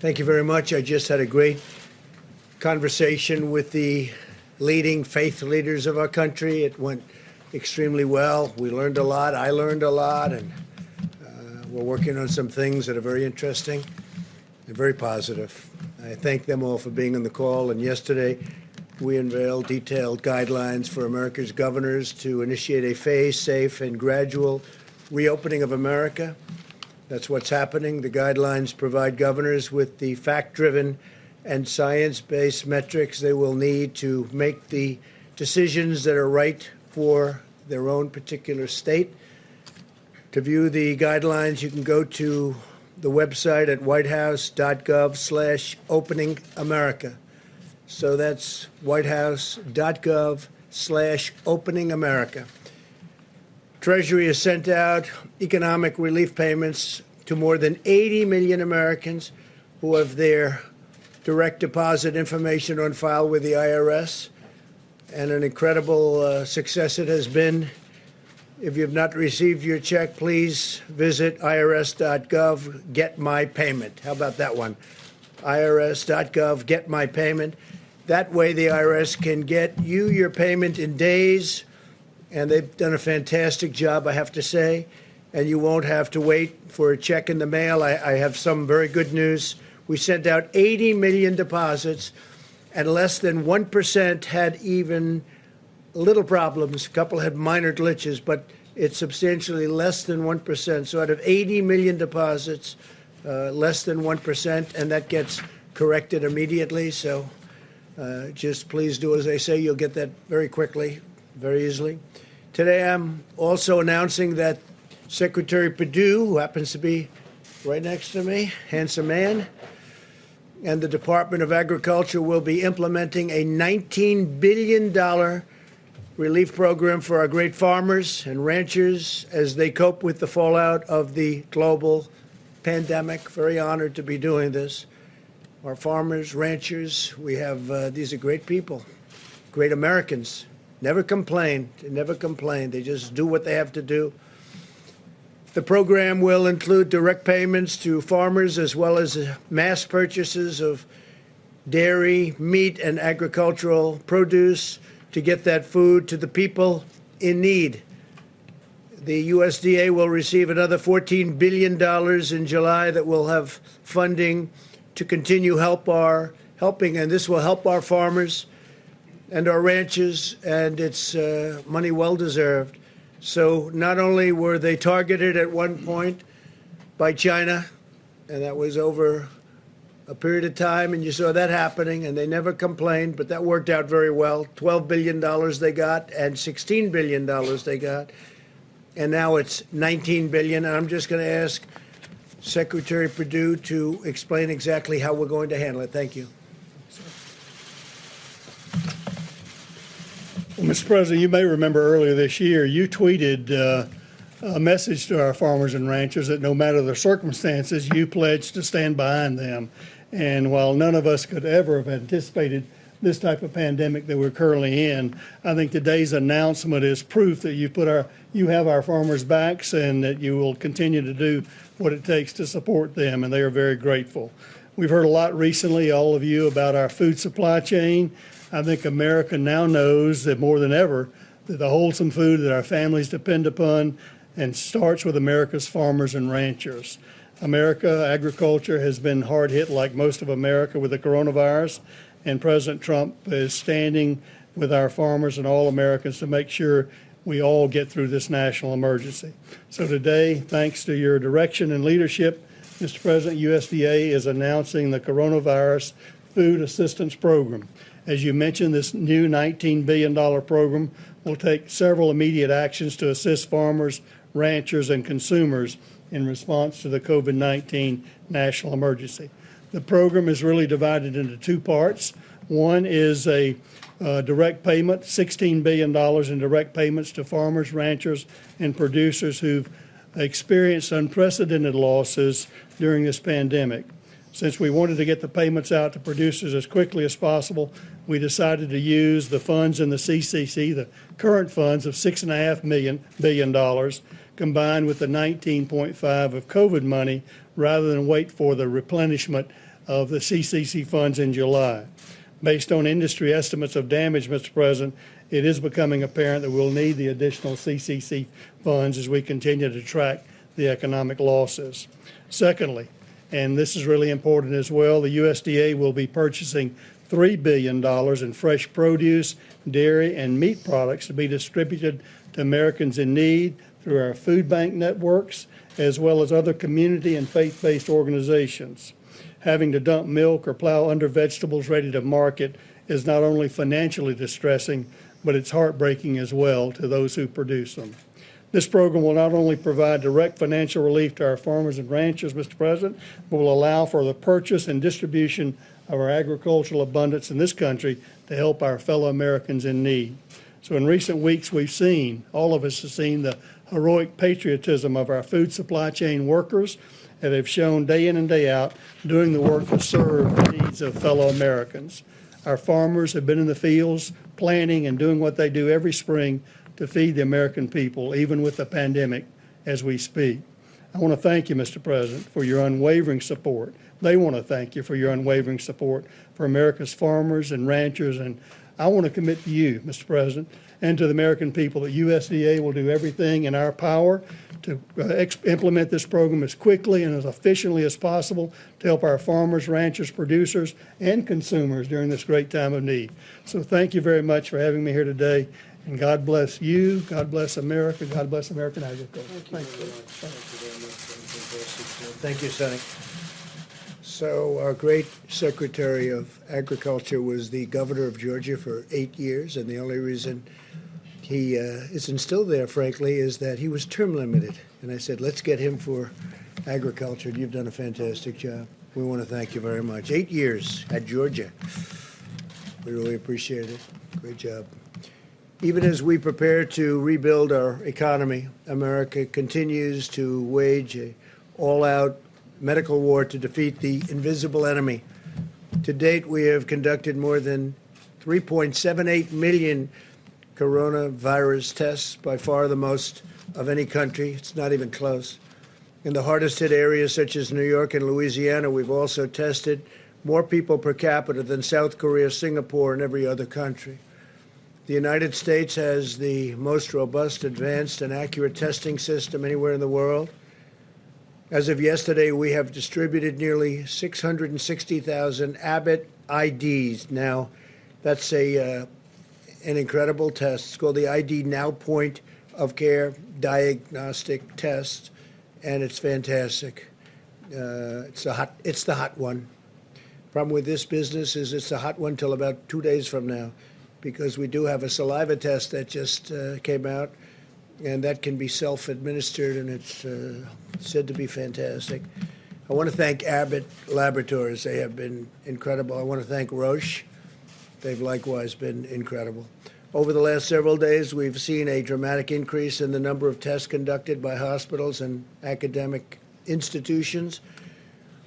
Thank you very much. I just had a great conversation with the leading faith leaders of our country. It went extremely well. We learned a lot. I learned a lot, and uh, we're working on some things that are very interesting and very positive. I thank them all for being on the call. And yesterday, we unveiled detailed guidelines for America's governors to initiate a phased, safe, and gradual reopening of America. That's what's happening. The guidelines provide governors with the fact driven and science based metrics they will need to make the decisions that are right for their own particular state. To view the guidelines, you can go to the website at whitehouse.gov slash opening America. So that's whitehouse.gov slash opening America. Treasury has sent out economic relief payments to more than 80 million Americans who have their direct deposit information on file with the IRS. And an incredible uh, success it has been. If you have not received your check, please visit irs.gov, get my payment. How about that one? irs.gov, get my payment. That way, the IRS can get you your payment in days and they've done a fantastic job, I have to say. And you won't have to wait for a check in the mail. I, I have some very good news. We sent out 80 million deposits, and less than 1% had even little problems. A couple had minor glitches, but it's substantially less than 1%. So out of 80 million deposits, uh, less than 1%, and that gets corrected immediately. So uh, just please do as I say. You'll get that very quickly, very easily. Today, I'm also announcing that Secretary Perdue, who happens to be right next to me, handsome man, and the Department of Agriculture will be implementing a $19 billion relief program for our great farmers and ranchers as they cope with the fallout of the global pandemic. Very honored to be doing this. Our farmers, ranchers, we have, uh, these are great people, great Americans Never complain. They never complain. They just do what they have to do. The program will include direct payments to farmers as well as mass purchases of dairy, meat, and agricultural produce to get that food to the people in need. The USDA will receive another $14 billion in July that will have funding to continue help our helping, and this will help our farmers and our ranches, and it's uh, money well deserved. So not only were they targeted at one point by China, and that was over a period of time, and you saw that happening, and they never complained, but that worked out very well. $12 billion they got, and $16 billion they got, and now it's 19 billion. And I'm just going to ask Secretary Perdue to explain exactly how we're going to handle it. Thank you. Well, Mr. President, you may remember earlier this year, you tweeted uh, a message to our farmers and ranchers that no matter the circumstances, you pledged to stand behind them. And while none of us could ever have anticipated this type of pandemic that we're currently in, I think today's announcement is proof that you put our you have our farmers' backs and that you will continue to do what it takes to support them, and they are very grateful. We've heard a lot recently, all of you, about our food supply chain. I think America now knows that more than ever that the wholesome food that our families depend upon and starts with America's farmers and ranchers. America agriculture has been hard hit like most of America with the coronavirus and President Trump is standing with our farmers and all Americans to make sure we all get through this national emergency. So today, thanks to your direction and leadership, Mr. President, USDA is announcing the Coronavirus Food Assistance Program. As you mentioned, this new $19 billion program will take several immediate actions to assist farmers, ranchers, and consumers in response to the COVID 19 national emergency. The program is really divided into two parts. One is a uh, direct payment, $16 billion in direct payments to farmers, ranchers, and producers who've experienced unprecedented losses during this pandemic. Since we wanted to get the payments out to producers as quickly as possible, we decided to use the funds in the CCC, the current funds of six and a half million billion dollars, combined with the 19.5 of COVID money, rather than wait for the replenishment of the CCC funds in July. Based on industry estimates of damage, Mr. President, it is becoming apparent that we'll need the additional CCC funds as we continue to track the economic losses. Secondly, and this is really important as well, the USDA will be purchasing $3 billion in fresh produce, dairy, and meat products to be distributed to Americans in need through our food bank networks, as well as other community and faith based organizations. Having to dump milk or plow under vegetables ready to market is not only financially distressing, but it's heartbreaking as well to those who produce them. This program will not only provide direct financial relief to our farmers and ranchers, Mr. President, but will allow for the purchase and distribution of our agricultural abundance in this country to help our fellow Americans in need. So, in recent weeks, we've seen, all of us have seen, the heroic patriotism of our food supply chain workers that have shown day in and day out doing the work to serve the needs of fellow Americans. Our farmers have been in the fields planting and doing what they do every spring to feed the American people, even with the pandemic as we speak. I want to thank you, Mr. President, for your unwavering support. They want to thank you for your unwavering support for America's farmers and ranchers. And I want to commit to you, Mr. President, and to the American people that USDA will do everything in our power to uh, implement this program as quickly and as efficiently as possible to help our farmers, ranchers, producers, and consumers during this great time of need. So thank you very much for having me here today. And God bless you. God bless America. God bless American agriculture. Thank you very much. Thank you, Sonny. So our great Secretary of Agriculture was the governor of Georgia for eight years, and the only reason he uh, isn't still there, frankly, is that he was term limited. And I said, let's get him for agriculture. You've done a fantastic job. We want to thank you very much. Eight years at Georgia. We really appreciate it. Great job. Even as we prepare to rebuild our economy, America continues to wage an all-out medical war to defeat the invisible enemy. To date, we have conducted more than 3.78 million coronavirus tests, by far the most of any country. It's not even close. In the hardest hit areas such as New York and Louisiana, we've also tested more people per capita than South Korea, Singapore, and every other country. The United States has the most robust, advanced, and accurate testing system anywhere in the world. As of yesterday, we have distributed nearly 660,000 Abbott IDs. Now, that's a uh, an incredible test. It's called the ID Now Point of Care Diagnostic Test, and it's fantastic. Uh, it's a hot. It's the hot one. Problem with this business is it's a hot one till about two days from now, because we do have a saliva test that just uh, came out and that can be self-administered, and it's uh, said to be fantastic. I want to thank Abbott Laboratories; they have been incredible. I want to thank Roche; they've likewise been incredible. Over the last several days, we've seen a dramatic increase in the number of tests conducted by hospitals and academic institutions,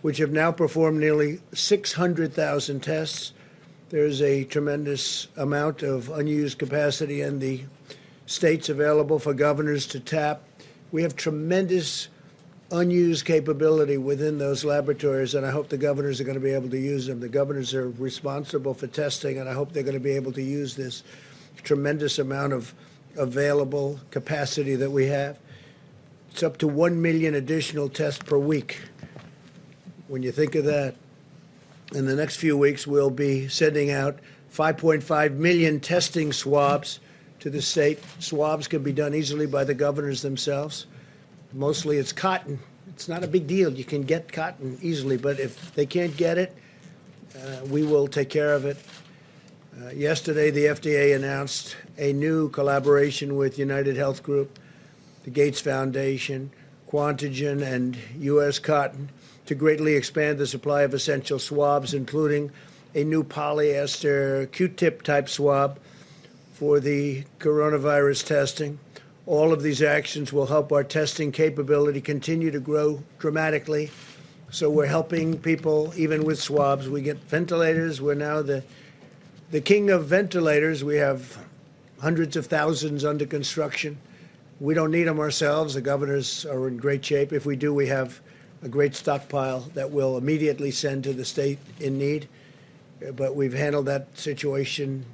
which have now performed nearly 600,000 tests. There's a tremendous amount of unused capacity in the states available for governors to tap. We have tremendous unused capability within those laboratories, and I hope the governors are going to be able to use them. The governors are responsible for testing, and I hope they're going to be able to use this tremendous amount of available capacity that we have. It's up to 1 million additional tests per week. When you think of that, in the next few weeks, we'll be sending out 5.5 million testing swabs to the state. Swabs can be done easily by the governors themselves. Mostly it's cotton. It's not a big deal. You can get cotton easily, but if they can't get it, uh, we will take care of it. Uh, yesterday, the FDA announced a new collaboration with United Health Group, the Gates Foundation, Quantigen, and U.S. Cotton to greatly expand the supply of essential swabs, including a new polyester Q-tip type swab for the coronavirus testing. All of these actions will help our testing capability continue to grow dramatically. So we're helping people even with swabs. We get ventilators. We're now the the king of ventilators. We have hundreds of thousands under construction. We don't need them ourselves. The governors are in great shape. If we do, we have a great stockpile that we'll immediately send to the state in need. But we've handled that situation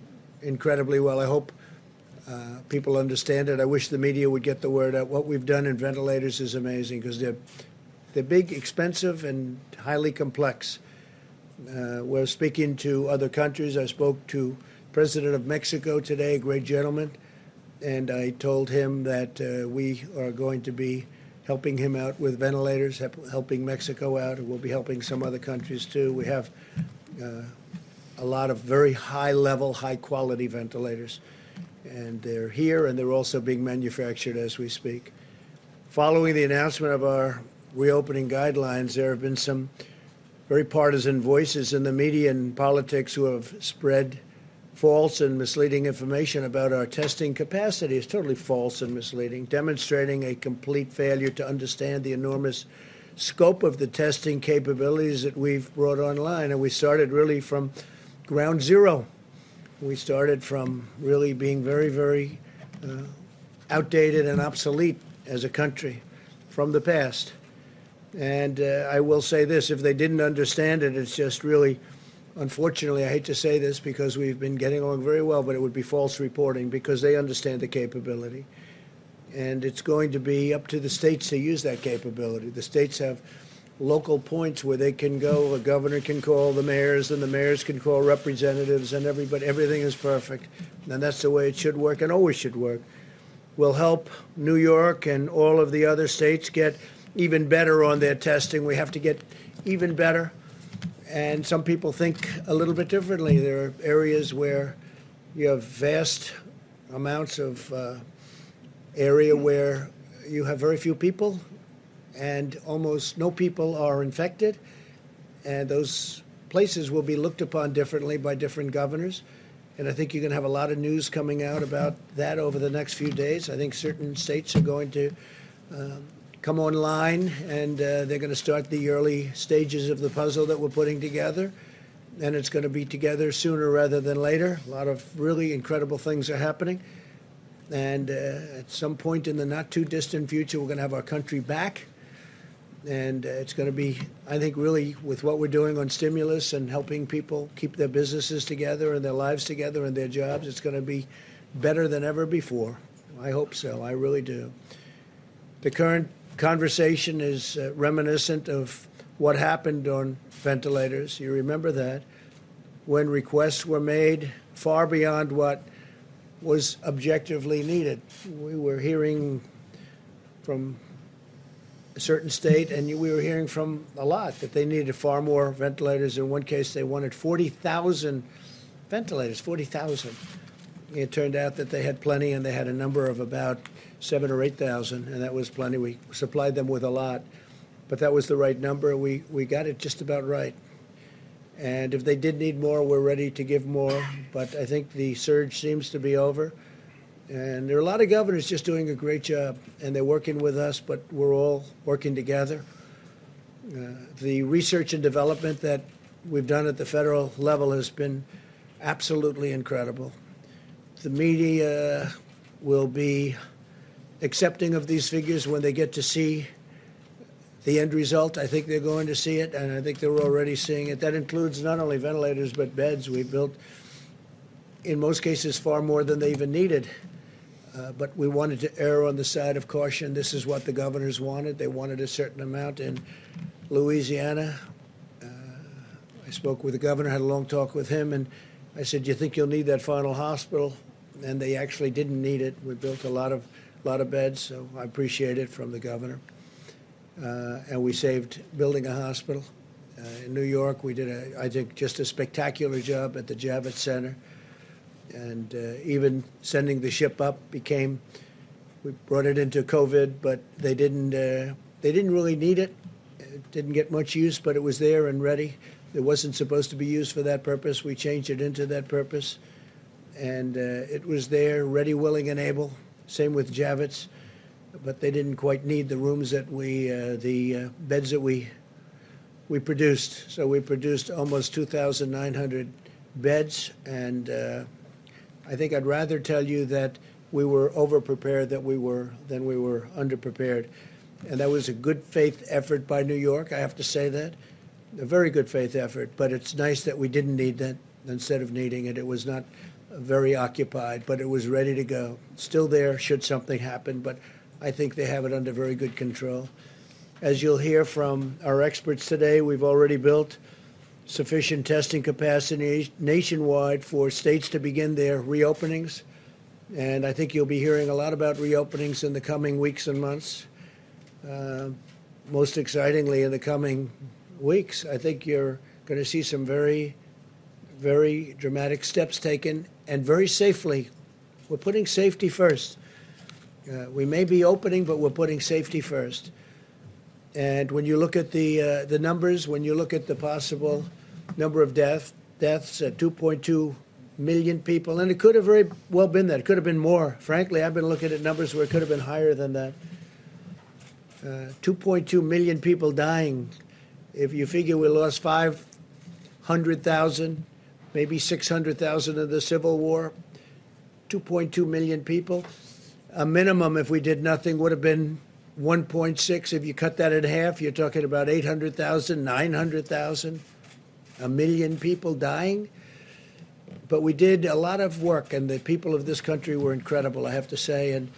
incredibly well. I hope uh, people understand it. I wish the media would get the word out. What we've done in ventilators is amazing because they're they're big, expensive, and highly complex. Uh, we're speaking to other countries. I spoke to President of Mexico today, a great gentleman, and I told him that uh, we are going to be helping him out with ventilators, help, helping Mexico out, and we'll be helping some other countries too. We have uh, a lot of very high level, high quality ventilators, and they're here and they're also being manufactured as we speak. Following the announcement of our reopening guidelines, there have been some very partisan voices in the media and politics who have spread false and misleading information about our testing capacity. is totally false and misleading, demonstrating a complete failure to understand the enormous scope of the testing capabilities that we've brought online. And we started really from ground zero. We started from really being very, very uh, outdated and obsolete as a country from the past. And uh, I will say this if they didn't understand it, it's just really, unfortunately, I hate to say this because we've been getting along very well, but it would be false reporting because they understand the capability. And it's going to be up to the states to use that capability. The states have local points where they can go. A governor can call the mayors, and the mayors can call representatives, and everybody. Everything is perfect, and that's the way it should work, and always should work. We'll help New York and all of the other states get even better on their testing. We have to get even better. And some people think a little bit differently. There are areas where you have vast amounts of uh, area where you have very few people and almost no people are infected. And those places will be looked upon differently by different governors. And I think you're going to have a lot of news coming out about that over the next few days. I think certain states are going to um, come online and uh, they're going to start the early stages of the puzzle that we're putting together. And it's going to be together sooner rather than later. A lot of really incredible things are happening. And uh, at some point in the not too distant future, we're going to have our country back. And uh, it's going to be, I think, really with what we're doing on stimulus and helping people keep their businesses together and their lives together and their jobs, it's going to be better than ever before. I hope so. I really do. The current conversation is uh, reminiscent of what happened on ventilators. You remember that when requests were made far beyond what was objectively needed. We were hearing from a certain state, and we were hearing from a lot that they needed far more ventilators. In one case, they wanted 40,000 ventilators, 40,000. It turned out that they had plenty, and they had a number of about seven or 8,000, and that was plenty. We supplied them with a lot, but that was the right number. We, we got it just about right. And if they did need more, we're ready to give more. But I think the surge seems to be over. And there are a lot of governors just doing a great job, and they're working with us, but we're all working together. Uh, the research and development that we've done at the federal level has been absolutely incredible. The media will be accepting of these figures when they get to see the end result. I think they're going to see it, and I think they're already seeing it. That includes not only ventilators but beds. We built, in most cases, far more than they even needed. Uh, but we wanted to err on the side of caution. This is what the governors wanted. They wanted a certain amount in Louisiana. Uh, I spoke with the governor, had a long talk with him, and I said, Do "You think you'll need that final hospital?" And they actually didn't need it. We built a lot of lot of beds, so I appreciate it from the governor. Uh, and we saved building a hospital. Uh, in New York, we did, a, I think, just a spectacular job at the Javits Center. And uh, even sending the ship up became, we brought it into COVID, but they didn't, uh, they didn't really need it. It didn't get much use, but it was there and ready. It wasn't supposed to be used for that purpose. We changed it into that purpose. And uh, it was there, ready, willing, and able. Same with Javits but they didn't quite need the rooms that we, uh, the uh, beds that we, we produced. So we produced almost 2,900 beds, and uh, I think I'd rather tell you that we were overprepared that we were than we were underprepared. And that was a good faith effort by New York, I have to say that. A very good faith effort, but it's nice that we didn't need that instead of needing it. It was not very occupied, but it was ready to go. Still there should something happen, but I think they have it under very good control. As you'll hear from our experts today, we've already built sufficient testing capacity nationwide for states to begin their reopenings. And I think you'll be hearing a lot about reopenings in the coming weeks and months. Uh, most excitingly, in the coming weeks, I think you're going to see some very, very dramatic steps taken and very safely. We're putting safety first. Uh, we may be opening, but we're putting safety first. And when you look at the uh, the numbers, when you look at the possible number of death, deaths at 2.2 million people, and it could have very well been that. It could have been more. Frankly, I've been looking at numbers where it could have been higher than that. Uh, 2.2 million people dying. If you figure we lost 500,000, maybe 600,000 in the Civil War, 2.2 million people. A minimum, if we did nothing, would have been 1.6. If you cut that in half, you're talking about 800,000, 900,000, a million people dying. But we did a lot of work, and the people of this country were incredible, I have to say. And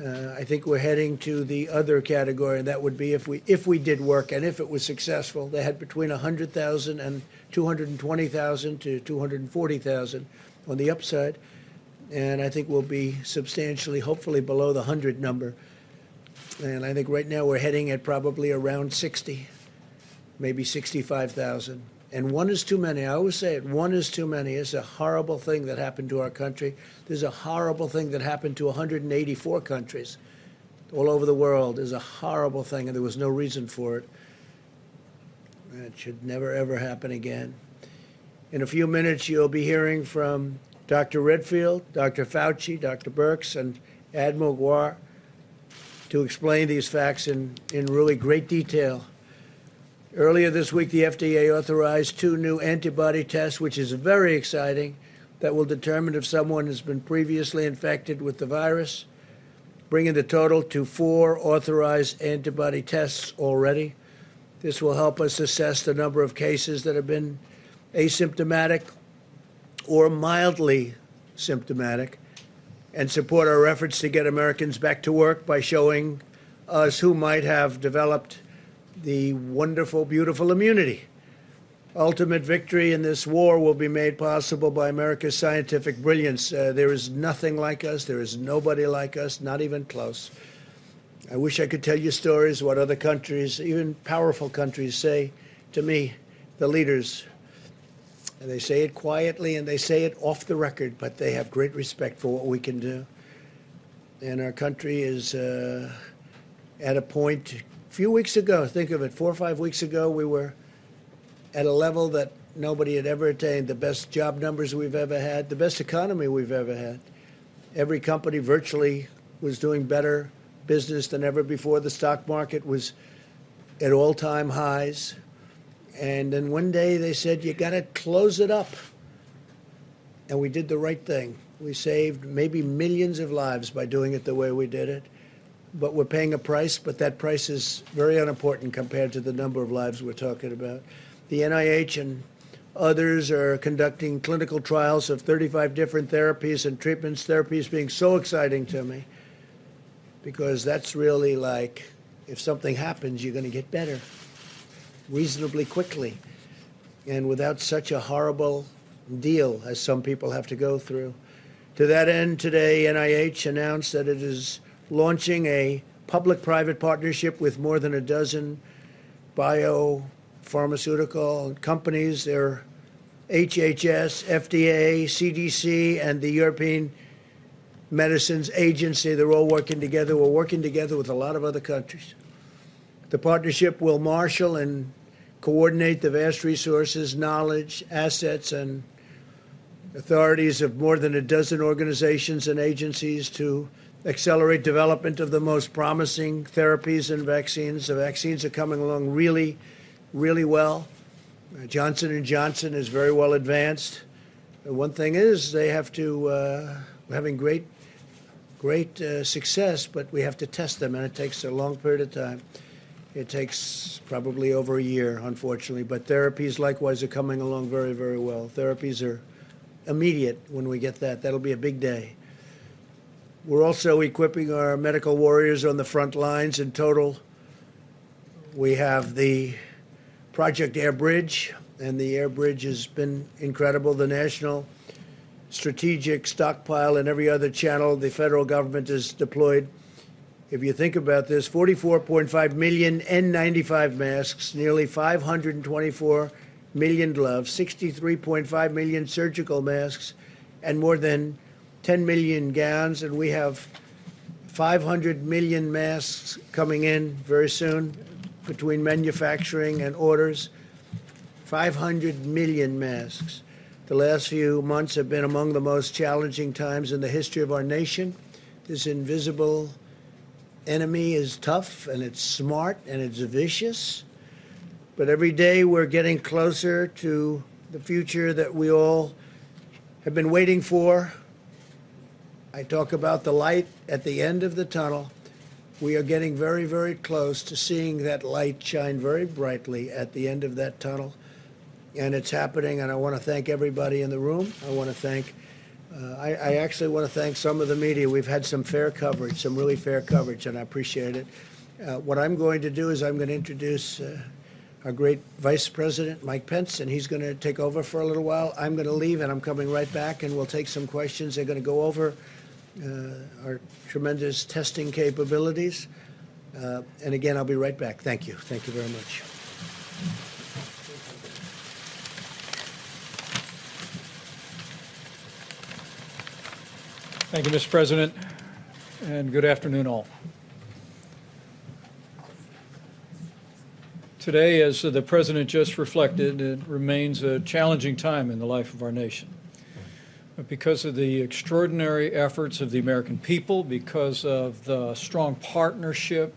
uh, I think we're heading to the other category, and that would be if we if we did work and if it was successful. They had between 100,000 and 220,000 to 240,000 on the upside, and I think we'll be substantially, hopefully, below the 100 number. And I think right now we're heading at probably around 60, maybe 65,000. And one is too many. I always say it one is too many. It's a horrible thing that happened to our country. There's a horrible thing that happened to 184 countries all over the world. There's a horrible thing, and there was no reason for it. It should never, ever happen again. In a few minutes, you'll be hearing from Dr. Redfield, Dr. Fauci, Dr. Birx, and Admiral Giroir to explain these facts in, in really great detail. Earlier this week, the FDA authorized two new antibody tests, which is very exciting, that will determine if someone has been previously infected with the virus, bringing the total to four authorized antibody tests already. This will help us assess the number of cases that have been asymptomatic or mildly symptomatic and support our efforts to get Americans back to work by showing us who might have developed the wonderful, beautiful immunity. Ultimate victory in this war will be made possible by America's scientific brilliance. Uh, there is nothing like us. There is nobody like us, not even close. I wish I could tell you stories what other countries, even powerful countries, say to me, the leaders and they say it quietly and they say it off the record, but they have great respect for what we can do. And our country is uh, at a point, a few weeks ago, think of it, four or five weeks ago, we were at a level that nobody had ever attained the best job numbers we've ever had, the best economy we've ever had. Every company virtually was doing better business than ever before. The stock market was at all time highs. And then one day they said, you got to close it up. And we did the right thing. We saved maybe millions of lives by doing it the way we did it. But we're paying a price, but that price is very unimportant compared to the number of lives we're talking about. The NIH and others are conducting clinical trials of 35 different therapies and treatments, therapies being so exciting to me because that's really like if something happens, you're going to get better reasonably quickly and without such a horrible deal as some people have to go through. To that end, today NIH announced that it is launching a public private partnership with more than a dozen biopharmaceutical companies. They're HHS, FDA, CDC, and the European Medicines Agency. They're all working together. We're working together with a lot of other countries. The partnership will marshal and coordinate the vast resources, knowledge, assets, and authorities of more than a dozen organizations and agencies to accelerate development of the most promising therapies and vaccines. The vaccines are coming along really, really well. Uh, Johnson and Johnson is very well advanced. one thing is they have to uh, having great great uh, success, but we have to test them, and it takes a long period of time. It takes probably over a year, unfortunately, but therapies likewise are coming along very, very well. Therapies are immediate when we get that. That'll be a big day. We're also equipping our medical warriors on the front lines in total. We have the Project Air Bridge, and the air bridge has been incredible. The National Strategic Stockpile and every other channel the federal government has deployed. If you think about this, 44.5 million N95 masks, nearly 524 million gloves, 63.5 million surgical masks, and more than 10 million gowns. And we have 500 million masks coming in very soon between manufacturing and orders. 500 million masks. The last few months have been among the most challenging times in the history of our nation. This invisible enemy is tough and it's smart and it's vicious. But every day we're getting closer to the future that we all have been waiting for. I talk about the light at the end of the tunnel. We are getting very, very close to seeing that light shine very brightly at the end of that tunnel and it's happening. And I want to thank everybody in the room. I want to thank. Uh, I, I, actually want to thank some of the media. We've had some fair coverage, some really fair coverage, and I appreciate it. Uh, what I'm going to do is I'm going to introduce uh, our great Vice President, Mike Pence, and he's going to take over for a little while. I'm going to leave, and I'm coming right back, and we'll take some questions. They're going to go over our tremendous testing capabilities. Uh, and again, I'll be right back. Thank you. Thank you very much. Thank you, Mr. President, and good afternoon, all. Today, as the President just reflected, it remains a challenging time in the life of our nation. But because of the extraordinary efforts of the American people, because of the strong partnership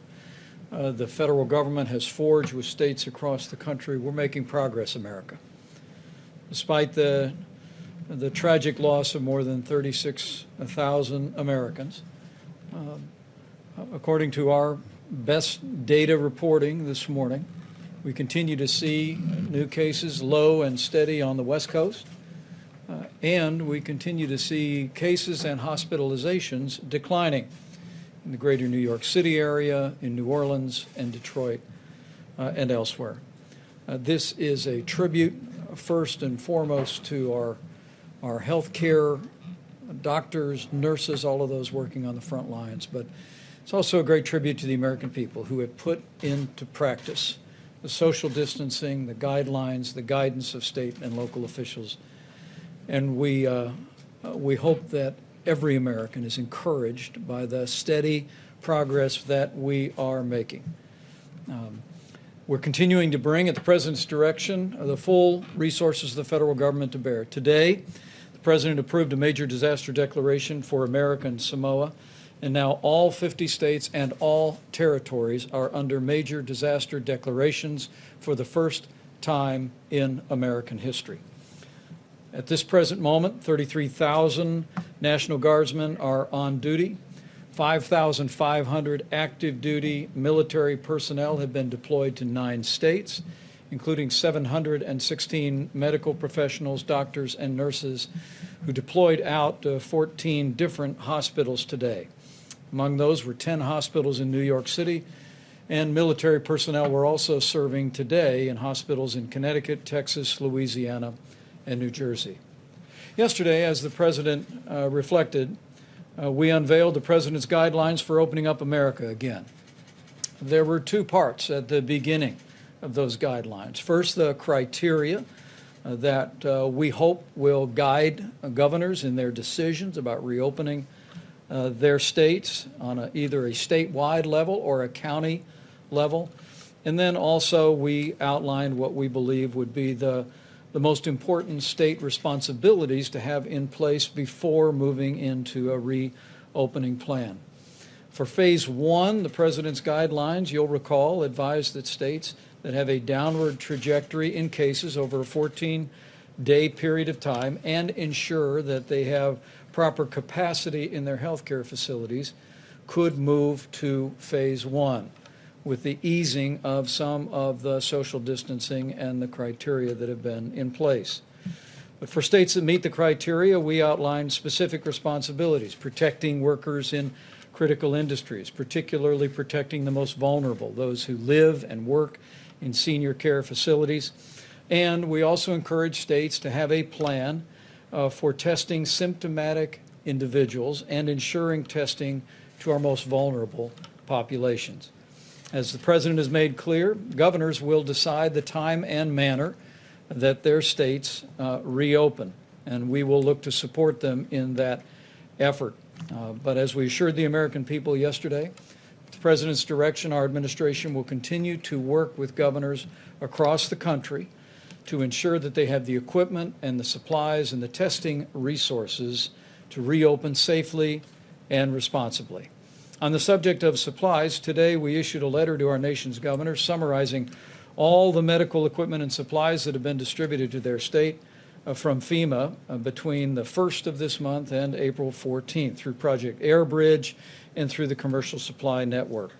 uh, the federal government has forged with states across the country, we're making progress, America. Despite the the tragic loss of more than 36,000 Americans. Um, according to our best data reporting this morning, we continue to see new cases low and steady on the West Coast, uh, and we continue to see cases and hospitalizations declining in the greater New York City area, in New Orleans, and Detroit, uh, and elsewhere. Uh, this is a tribute, first and foremost, to our our healthcare doctors, nurses, all of those working on the front lines. But it's also a great tribute to the American people who have put into practice the social distancing, the guidelines, the guidance of state and local officials. And we, uh, we hope that every American is encouraged by the steady progress that we are making. Um, we're continuing to bring, at the President's direction, the full resources of the federal government to bear. Today, the President approved a major disaster declaration for American Samoa, and now all 50 states and all territories are under major disaster declarations for the first time in American history. At this present moment, 33,000 National Guardsmen are on duty. 5,500 active duty military personnel have been deployed to nine states including 716 medical professionals, doctors, and nurses who deployed out to 14 different hospitals today. Among those were 10 hospitals in New York City, and military personnel were also serving today in hospitals in Connecticut, Texas, Louisiana, and New Jersey. Yesterday, as the President uh, reflected, uh, we unveiled the President's guidelines for opening up America again. There were two parts at the beginning of those guidelines. First, the criteria uh, that uh, we hope will guide governors in their decisions about reopening uh, their states on a, either a statewide level or a county level. And then also, we outlined what we believe would be the, the most important state responsibilities to have in place before moving into a reopening plan. For phase one, the President's guidelines, you'll recall, advised that states that have a downward trajectory in cases over a 14 day period of time and ensure that they have proper capacity in their healthcare facilities, could move to phase one with the easing of some of the social distancing and the criteria that have been in place. But for states that meet the criteria, we outline specific responsibilities, protecting workers in critical industries, particularly protecting the most vulnerable, those who live and work in senior care facilities. And we also encourage states to have a plan uh, for testing symptomatic individuals and ensuring testing to our most vulnerable populations. As the President has made clear, governors will decide the time and manner that their states uh, reopen, and we will look to support them in that effort. Uh, but as we assured the American people yesterday, the President's direction, our administration will continue to work with governors across the country to ensure that they have the equipment and the supplies and the testing resources to reopen safely and responsibly. On the subject of supplies, today we issued a letter to our nation's governors summarizing all the medical equipment and supplies that have been distributed to their state uh, from FEMA uh, between the 1st of this month and April 14th through Project Airbridge and through the Commercial Supply Network.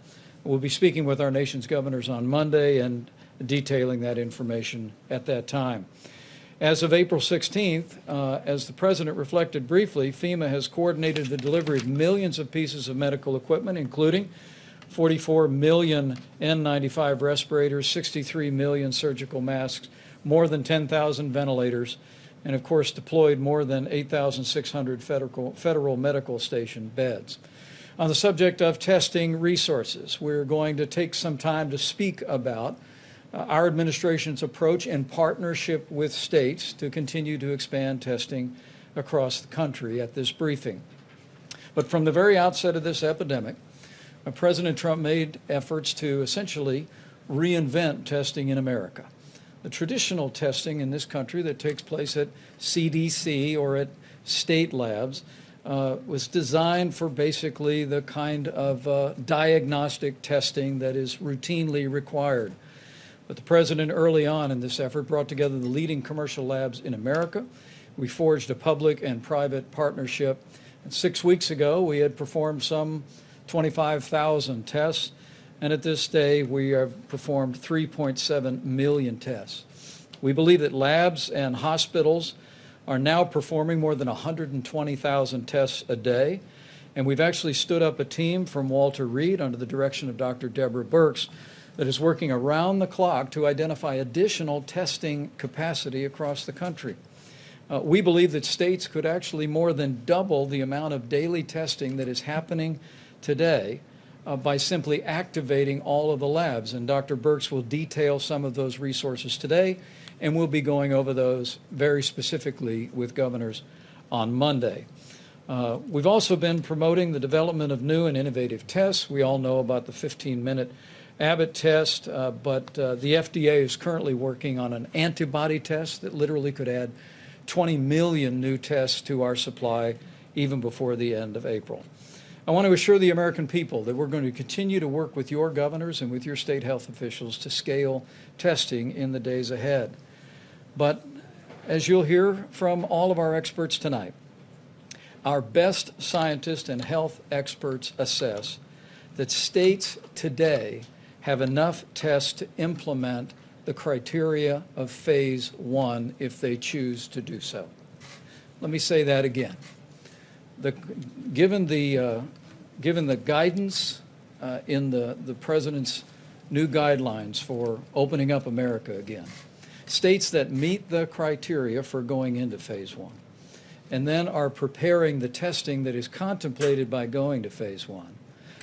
We'll be speaking with our nation's governors on Monday and detailing that information at that time. As of April 16th, uh, as the President reflected briefly, FEMA has coordinated the delivery of millions of pieces of medical equipment, including 44 million N95 respirators, 63 million surgical masks, more than 10,000 ventilators, and of course deployed more than 8,600 federal, federal medical station beds. On the subject of testing resources, we're going to take some time to speak about our administration's approach in partnership with states to continue to expand testing across the country at this briefing. But from the very outset of this epidemic, uh, President Trump made efforts to essentially reinvent testing in America. The traditional testing in this country that takes place at CDC or at state labs uh, was designed for basically the kind of uh, diagnostic testing that is routinely required. But the president, early on in this effort, brought together the leading commercial labs in America. We forged a public and private partnership. And six weeks ago, we had performed some 25,000 tests, and at this day, we have performed 3.7 million tests. We believe that labs and hospitals are now performing more than 120,000 tests a day. And we've actually stood up a team from Walter Reed under the direction of Dr. Deborah Birx that is working around the clock to identify additional testing capacity across the country. Uh, we believe that states could actually more than double the amount of daily testing that is happening today uh, by simply activating all of the labs. And Dr. Birx will detail some of those resources today, and we'll be going over those very specifically with governors on Monday. Uh, we've also been promoting the development of new and innovative tests. We all know about the 15 minute Abbott test, uh, but uh, the FDA is currently working on an antibody test that literally could add 20 million new tests to our supply even before the end of April. I want to assure the American people that we're going to continue to work with your governors and with your state health officials to scale testing in the days ahead. But as you'll hear from all of our experts tonight, our best scientists and health experts assess that states today have enough tests to implement the criteria of phase one if they choose to do so. Let me say that again. The, given, the, uh, given the guidance uh, in the, the president's new guidelines for opening up America again, states that meet the criteria for going into phase one and then are preparing the testing that is contemplated by going to phase one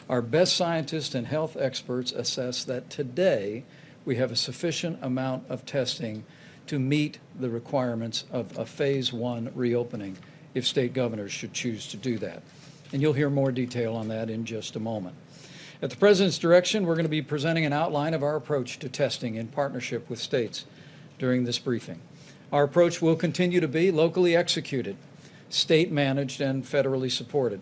our best scientists and health experts assess that today we have a sufficient amount of testing to meet the requirements of a phase one reopening if state governors should choose to do that. And you'll hear more detail on that in just a moment. At the President's direction, we're going to be presenting an outline of our approach to testing in partnership with states during this briefing. Our approach will continue to be locally executed, state managed, and federally supported.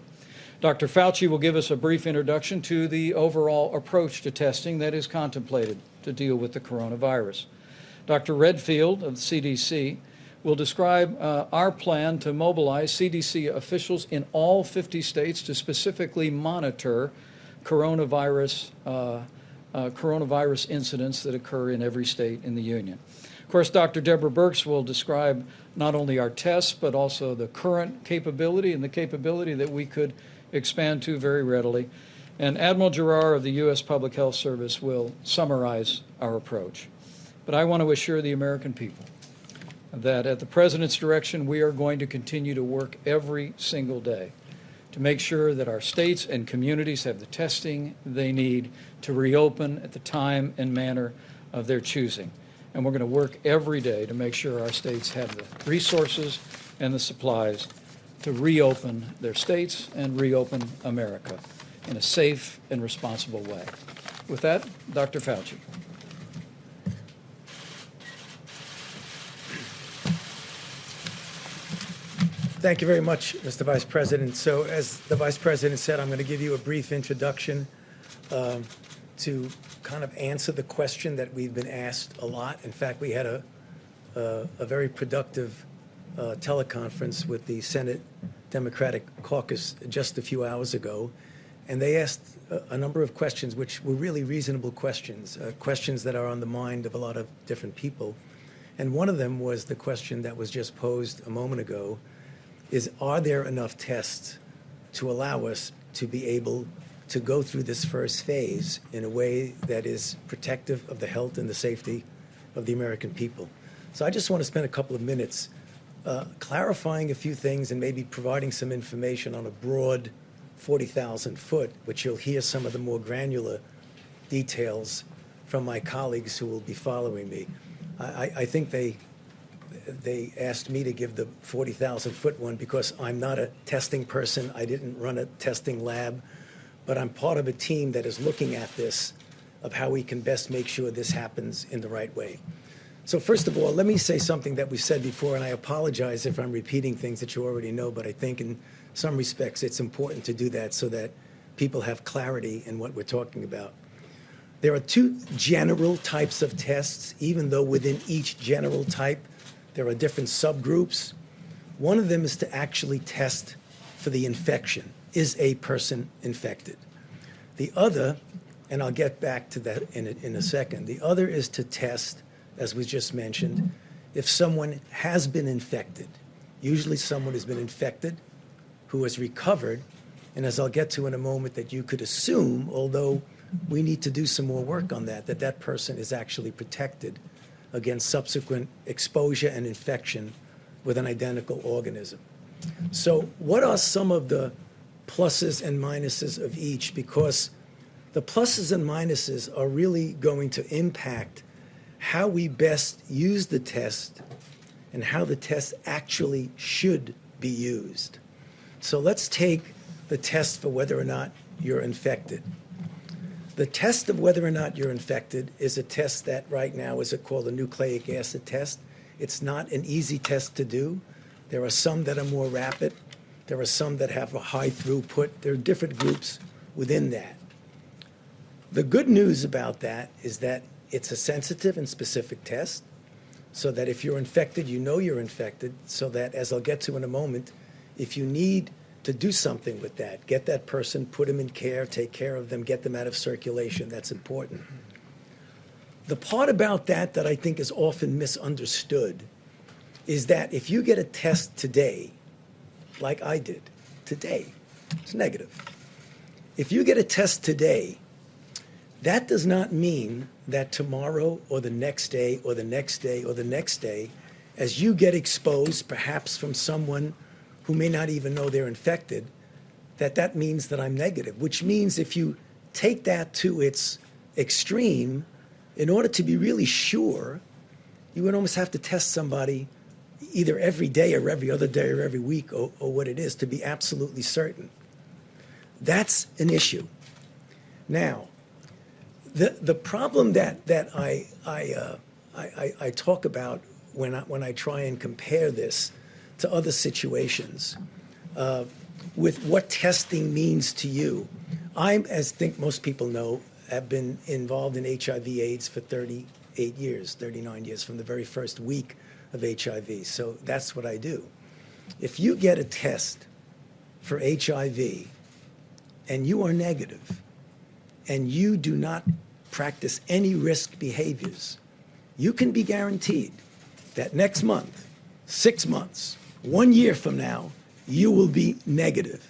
Dr. Fauci will give us a brief introduction to the overall approach to testing that is contemplated to deal with the coronavirus. Dr. Redfield of CDC will describe uh, our plan to mobilize CDC officials in all 50 states to specifically monitor coronavirus, uh, uh, coronavirus incidents that occur in every state in the Union. Of course, Dr. Deborah Birx will describe not only our tests, but also the current capability and the capability that we could expand to very readily. And Admiral Giroir of the U.S. Public Health Service will summarize our approach. But I want to assure the American people that at the President's direction, we are going to continue to work every single day to make sure that our states and communities have the testing they need to reopen at the time and manner of their choosing. And we're going to work every day to make sure our states have the resources and the supplies to reopen their states and reopen America in a safe and responsible way. With that, Dr. Fauci. Thank you very much, Mr. Vice President. So as the Vice President said, I'm going to give you a brief introduction um, to kind of answer the question that we've been asked a lot. In fact, we had a, a, a very productive uh, teleconference with the Senate Democratic Caucus just a few hours ago, and they asked a, a number of questions which were really reasonable questions, uh, questions that are on the mind of a lot of different people. And one of them was the question that was just posed a moment ago is are there enough tests to allow us to be able to go through this first phase in a way that is protective of the health and the safety of the American people? So I just want to spend a couple of minutes uh, clarifying a few things and maybe providing some information on a broad 40,000 foot, which you'll hear some of the more granular details from my colleagues who will be following me. I, I think they they asked me to give the 40,000 foot one because I'm not a testing person. I didn't run a testing lab, but I'm part of a team that is looking at this of how we can best make sure this happens in the right way. So, first of all, let me say something that we've said before, and I apologize if I'm repeating things that you already know, but I think in some respects it's important to do that so that people have clarity in what we're talking about. There are two general types of tests, even though within each general type, there are different subgroups. One of them is to actually test for the infection. Is a person infected? The other, and I'll get back to that in a, in a second, the other is to test, as was just mentioned, if someone has been infected. Usually, someone has been infected who has recovered, and as I'll get to in a moment, that you could assume, although we need to do some more work on that, that that person is actually protected against subsequent exposure and infection with an identical organism. So, what are some of the pluses and minuses of each? Because the pluses and minuses are really going to impact how we best use the test and how the test actually should be used. So, let's take the test for whether or not you're infected. The test of whether or not you're infected is a test that right now is called a nucleic acid test. It's not an easy test to do. There are some that are more rapid. There are some that have a high throughput. There are different groups within that. The good news about that is that it's a sensitive and specific test, so that if you're infected, you know you're infected, so that, as I'll get to in a moment, if you need to do something with that. Get that person, put them in care, take care of them, get them out of circulation. That's important. The part about that that I think is often misunderstood is that if you get a test today, like I did today, it's negative. If you get a test today, that does not mean that tomorrow or the next day or the next day or the next day, as you get exposed, perhaps from someone who may not even know they're infected, that that means that I'm negative, which means if you take that to its extreme, in order to be really sure, you would almost have to test somebody either every day or every other day or every week or, or what it is to be absolutely certain. That's an issue. Now, the, the problem that, that I, I, uh, I, I, I talk about when I, when I try and compare this to other situations uh, with what testing means to you. I'm, as I think most people know, have been involved in HIV/AIDS for 38 years, 39 years, from the very first week of HIV. So that's what I do. If you get a test for HIV and you are negative and you do not practice any risk behaviors, you can be guaranteed that next month, six months, one year from now, you will be negative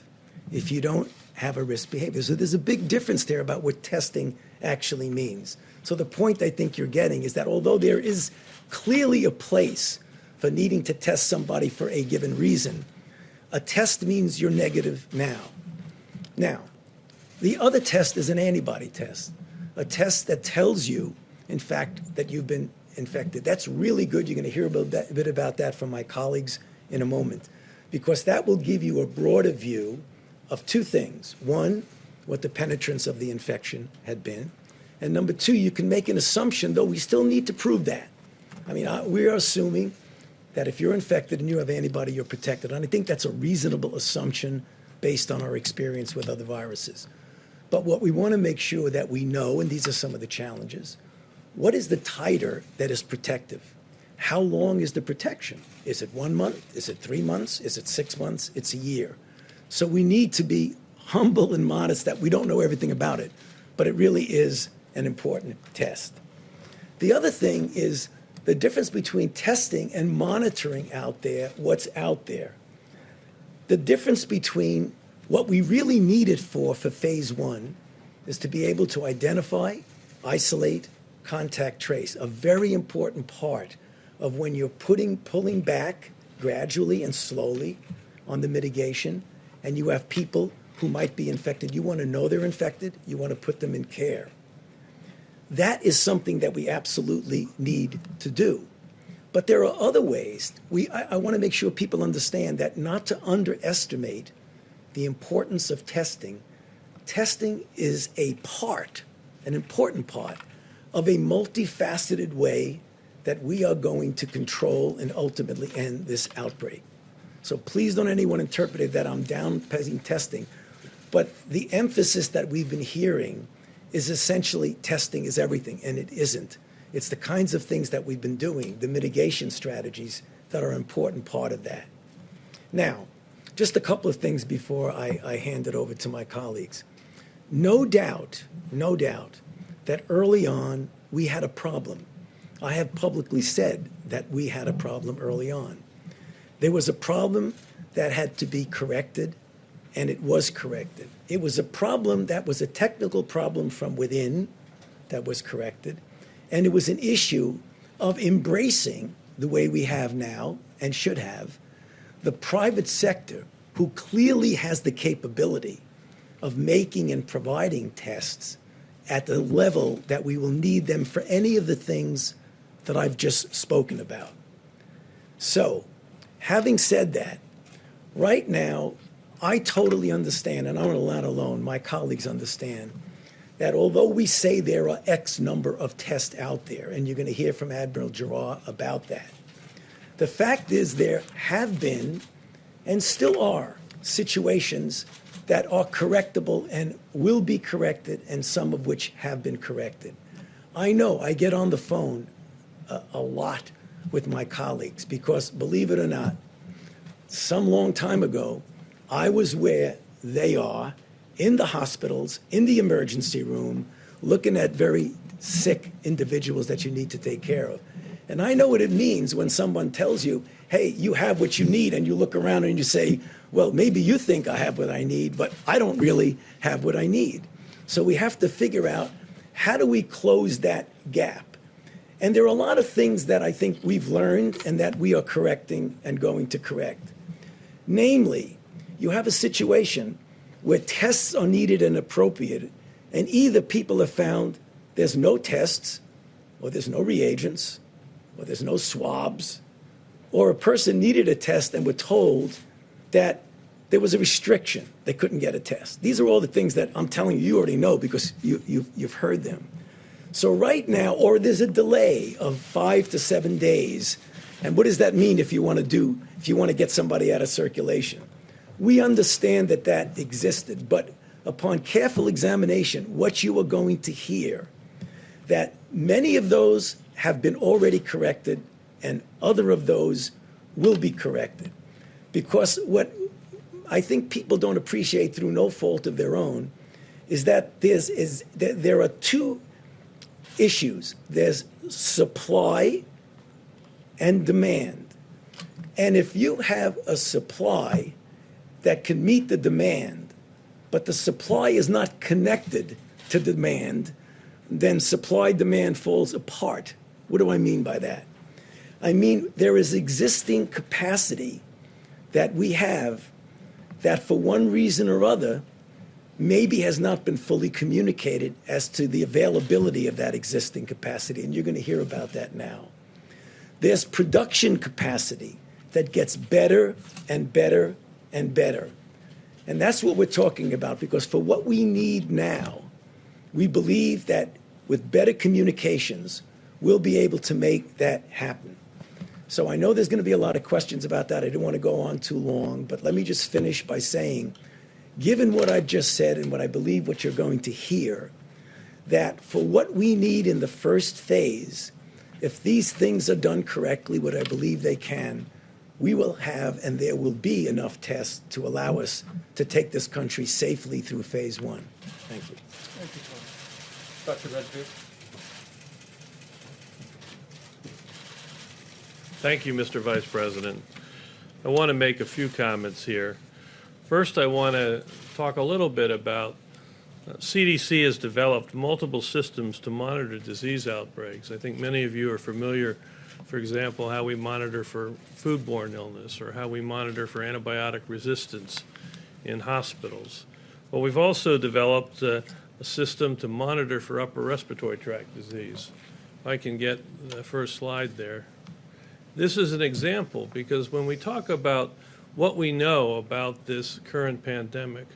if you don't have a risk behavior. So there's a big difference there about what testing actually means. So the point I think you're getting is that although there is clearly a place for needing to test somebody for a given reason, a test means you're negative now. Now, the other test is an antibody test, a test that tells you, in fact, that you've been infected. That's really good. You're going to hear a bit, about that from my colleagues in a moment, because that will give you a broader view of two things. One, what the penetrance of the infection had been. And number two, you can make an assumption, though we still need to prove that. I mean, we are assuming that if you're infected and you have antibody, you're protected. And I think that's a reasonable assumption based on our experience with other viruses. But what we want to make sure that we know, and these are some of the challenges, what is the titer that is protective? How long is the protection? Is it one month? Is it three months? Is it six months? It's a year. So we need to be humble and modest that we don't know everything about it, but it really is an important test. The other thing is the difference between testing and monitoring out there, what's out there. The difference between what we really need it for for phase one is to be able to identify, isolate, contact trace, a very important part of when you're putting pulling back gradually and slowly on the mitigation and you have people who might be infected. You want to know they're infected, you want to put them in care. That is something that we absolutely need to do. But there are other ways. We, I, I want to make sure people understand that not to underestimate the importance of testing. Testing is a part, an important part, of a multifaceted way that we are going to control and ultimately end this outbreak. So please don't anyone interpret it that I'm downplaying testing. But the emphasis that we've been hearing is essentially testing is everything, and it isn't. It's the kinds of things that we've been doing, the mitigation strategies that are an important part of that. Now, just a couple of things before I, I hand it over to my colleagues. No doubt, no doubt, that early on we had a problem. I have publicly said that we had a problem early on. There was a problem that had to be corrected, and it was corrected. It was a problem that was a technical problem from within that was corrected, and it was an issue of embracing the way we have now and should have the private sector, who clearly has the capability of making and providing tests at the level that we will need them for any of the things that I've just spoken about. So, Having said that, right now, I totally understand, and I'm not alone, my colleagues understand, that although we say there are X number of tests out there, and you're going to hear from Admiral Giroir about that, the fact is there have been and still are situations that are correctable and will be corrected, and some of which have been corrected. I know I get on the phone a, a lot with my colleagues because, believe it or not, some long time ago, I was where they are in the hospitals, in the emergency room, looking at very sick individuals that you need to take care of. And I know what it means when someone tells you, hey, you have what you need, and you look around and you say, well, maybe you think I have what I need, but I don't really have what I need. So we have to figure out how do we close that gap? And there are a lot of things that I think we've learned and that we are correcting and going to correct. Namely, you have a situation where tests are needed and appropriate, and either people have found there's no tests, or there's no reagents, or there's no swabs, or a person needed a test and were told that there was a restriction. They couldn't get a test. These are all the things that I'm telling you, you already know because you, you've, you've heard them. So, right now, or there's a delay of five to seven days. And what does that mean if you want to do, if you want to get somebody out of circulation? We understand that that existed, but upon careful examination, what you are going to hear, that many of those have been already corrected and other of those will be corrected. Because what I think people don't appreciate through no fault of their own is that there's, is, there are two issues there's supply and demand. And if you have a supply that can meet the demand, but the supply is not connected to demand, then supply demand falls apart. What do I mean by that? I mean, there is existing capacity that we have that, for one reason or other, maybe has not been fully communicated as to the availability of that existing capacity. And you're going to hear about that now. There's production capacity that gets better and better and better. And that's what we're talking about because for what we need now, we believe that with better communications, we'll be able to make that happen. So I know there's going to be a lot of questions about that. I don't want to go on too long, but let me just finish by saying, given what I've just said and what I believe what you're going to hear, that for what we need in the first phase, if these things are done correctly, what I believe they can, we will have and there will be enough tests to allow us to take this country safely through phase one. Thank you. Thank you. Dr. Redfield? Thank you, Mr. Vice President. I want to make a few comments here. First, I want to talk a little bit about uh, CDC has developed multiple systems to monitor disease outbreaks. I think many of you are familiar, for example, how we monitor for foodborne illness or how we monitor for antibiotic resistance in hospitals. Well, we've also developed uh, a system to monitor for upper respiratory tract disease. If I can get the first slide there. This is an example because when we talk about what we know about this current pandemic,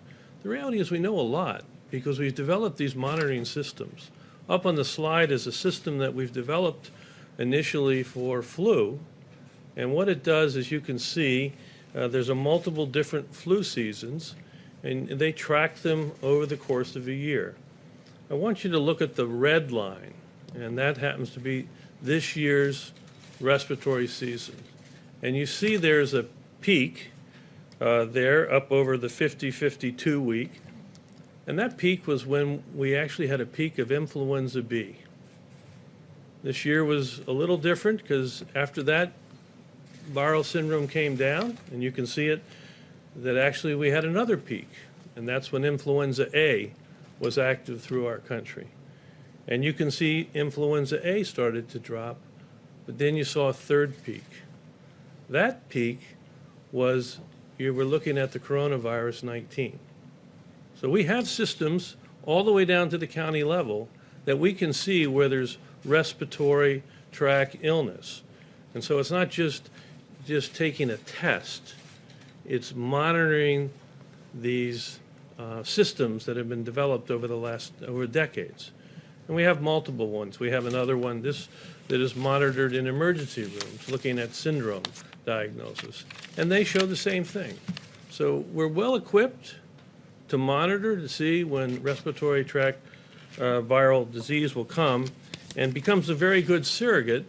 the reality is we know a lot because we've developed these monitoring systems. Up on the slide is a system that we've developed initially for flu. And what it does, as you can see, uh, there's a multiple different flu seasons, and they track them over the course of a year. I want you to look at the red line, and that happens to be this year's respiratory season. And you see there's a peak uh, there up over the 50 52 week. And that peak was when we actually had a peak of influenza B. This year was a little different because after that, viral syndrome came down, and you can see it that actually we had another peak, and that's when influenza A was active through our country. And you can see influenza A started to drop but then you saw a third peak. That peak was you were looking at the coronavirus 19. So we have systems all the way down to the county level that we can see where there's respiratory tract illness. And so it's not just just taking a test, it's monitoring these uh, systems that have been developed over the last over decades. And we have multiple ones. We have another one. This that is monitored in emergency rooms, looking at syndrome diagnosis. And they show the same thing. So we're well equipped to monitor to see when respiratory tract uh, viral disease will come and becomes a very good surrogate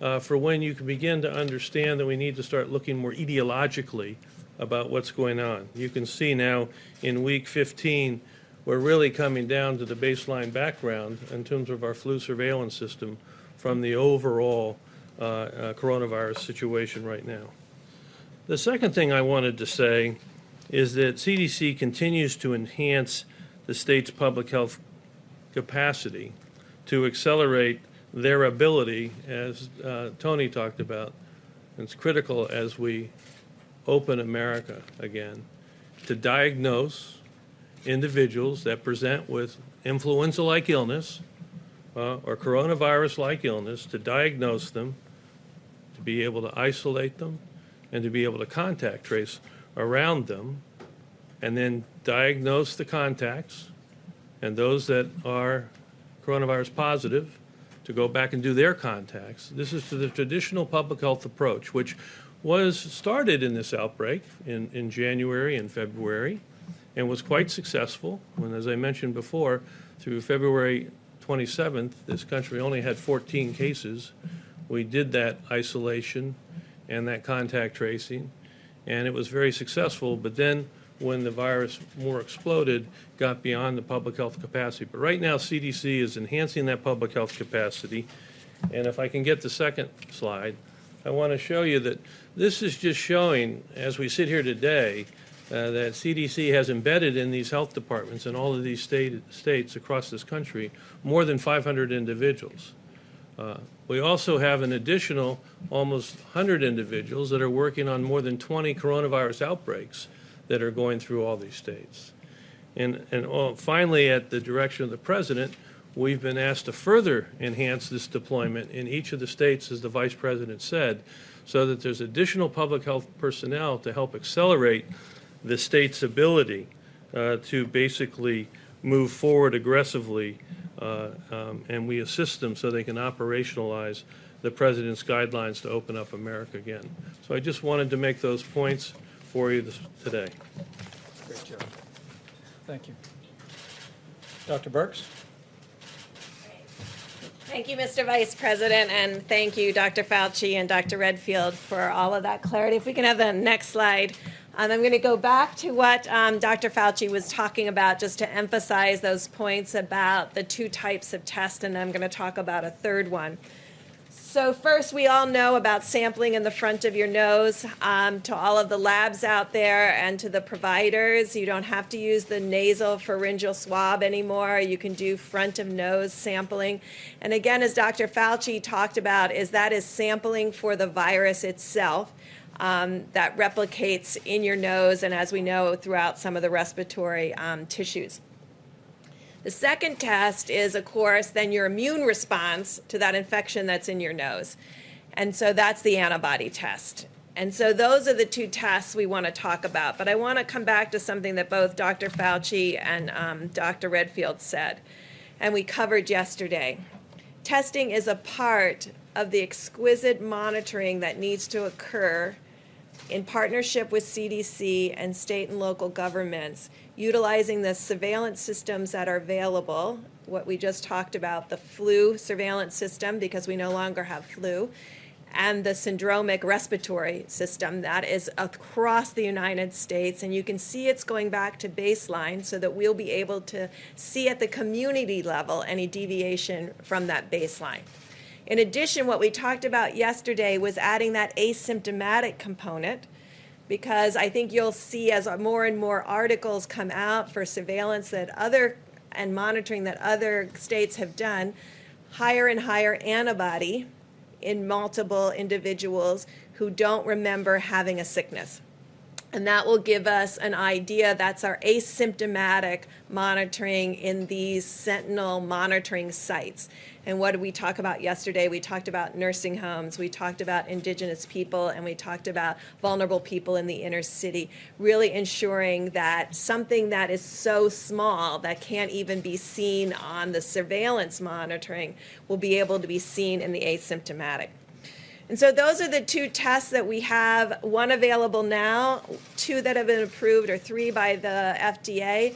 uh, for when you can begin to understand that we need to start looking more etiologically about what's going on. You can see now in week 15, we're really coming down to the baseline background in terms of our flu surveillance system from the overall uh, uh, coronavirus situation right now. The second thing I wanted to say is that CDC continues to enhance the state's public health capacity to accelerate their ability, as uh, Tony talked about. It's critical as we open America again to diagnose individuals that present with influenza like illness uh, or coronavirus like illness, to diagnose them, to be able to isolate them, and to be able to contact trace around them, and then diagnose the contacts and those that are coronavirus positive to go back and do their contacts. This is to the traditional public health approach, which was started in this outbreak in, in January and February and was quite successful. When, as I mentioned before, through February 27th, this country only had 14 cases. we did that isolation and that contact tracing, and it was very successful. But then, when the virus more exploded, got beyond the public health capacity. But right now, CDC is enhancing that public health capacity. And if I can get the second slide, I want to show you that this is just showing, as we sit here today, uh, that CDC has embedded in these health departments in all of these state, states across this country more than 500 individuals. Uh, we also have an additional almost 100 individuals that are working on more than 20 coronavirus outbreaks that are going through all these states. And, and uh, finally, at the direction of the president, we've been asked to further enhance this deployment in each of the states, as the vice president said, so that there's additional public health personnel to help accelerate the state's ability uh, to basically move forward aggressively, uh, um, and we assist them so they can operationalize the president's guidelines to open up America again. So I just wanted to make those points for you this, today. Great job. Thank you. Dr. Birx? Thank you, Mr. Vice President, and thank you, Dr. Fauci and Dr. Redfield, for all of that clarity. If we can have the next slide. Um, I'm going to go back to what um, Dr. Fauci was talking about just to emphasize those points about the two types of tests, and I'm going to talk about a third one. So, first, we all know about sampling in the front of your nose. Um, to all of the labs out there and to the providers, you don't have to use the nasopharyngeal swab anymore. You can do front of nose sampling. And again, as Dr. Fauci talked about, is that is sampling for the virus itself. Um, that replicates in your nose and, as we know, throughout some of the respiratory um, tissues. The second test is, of course, then your immune response to that infection that's in your nose. And so that's the antibody test. And so those are the two tests we want to talk about. But I want to come back to something that both Dr. Fauci and um, Dr. Redfield said, and we covered yesterday. Testing is a part of the exquisite monitoring that needs to occur in partnership with CDC and state and local governments, utilizing the surveillance systems that are available. What we just talked about the flu surveillance system, because we no longer have flu, and the syndromic respiratory system that is across the United States. And you can see it's going back to baseline so that we'll be able to see at the community level any deviation from that baseline. In addition, what we talked about yesterday was adding that asymptomatic component because I think you'll see as more and more articles come out for surveillance that other and monitoring that other states have done, higher and higher antibody in multiple individuals who don't remember having a sickness. And that will give us an idea. That's our asymptomatic monitoring in these sentinel monitoring sites. And what did we talk about yesterday? We talked about nursing homes, we talked about indigenous people, and we talked about vulnerable people in the inner city, really ensuring that something that is so small that can't even be seen on the surveillance monitoring will be able to be seen in the asymptomatic. And so those are the two tests that we have one available now, two that have been approved, or three by the FDA.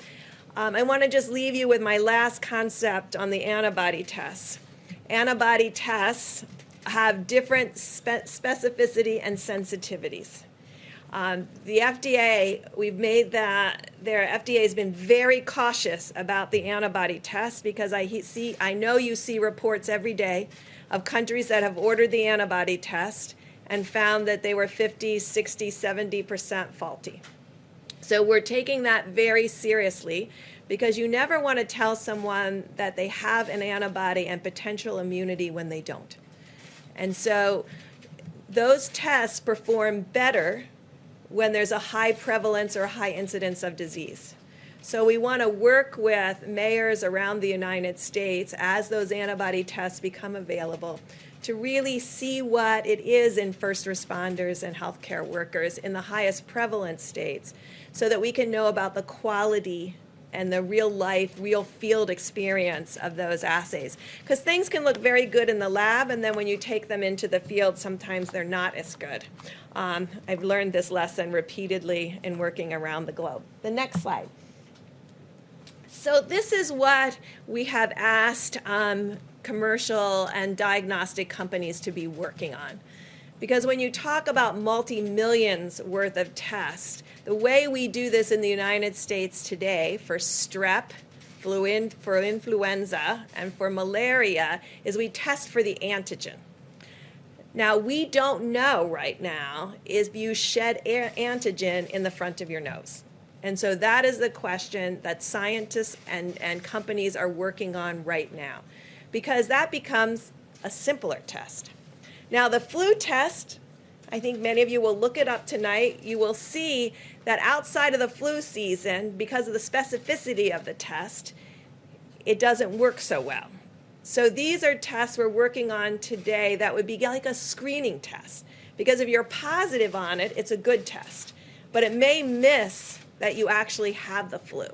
Um, I want to just leave you with my last concept on the antibody tests. Antibody tests have different spe- specificity and sensitivities. Um, the FDA, we've made that their FDA has been very cautious about the antibody tests because I see, I know you see reports every day of countries that have ordered the antibody test and found that they were 50, 60, 70% faulty. So we're taking that very seriously because you never want to tell someone that they have an antibody and potential immunity when they don't. And so those tests perform better when there's a high prevalence or high incidence of disease. So we want to work with mayors around the United States as those antibody tests become available to really see what it is in first responders and healthcare workers in the highest prevalence states so that we can know about the quality and the real life, real field experience of those assays. Because things can look very good in the lab, and then when you take them into the field, sometimes they're not as good. Um, I've learned this lesson repeatedly in working around the globe. The next slide. So, this is what we have asked um, commercial and diagnostic companies to be working on. Because when you talk about multi millions worth of tests, the way we do this in the United States today for strep, flu in, for influenza, and for malaria is we test for the antigen. Now, we don't know right now if you shed antigen in the front of your nose. And so that is the question that scientists and, and companies are working on right now, because that becomes a simpler test. Now, the flu test, I think many of you will look it up tonight. You will see that outside of the flu season, because of the specificity of the test, it doesn't work so well. So these are tests we're working on today that would be like a screening test. Because if you're positive on it, it's a good test. But it may miss that you actually have the flu.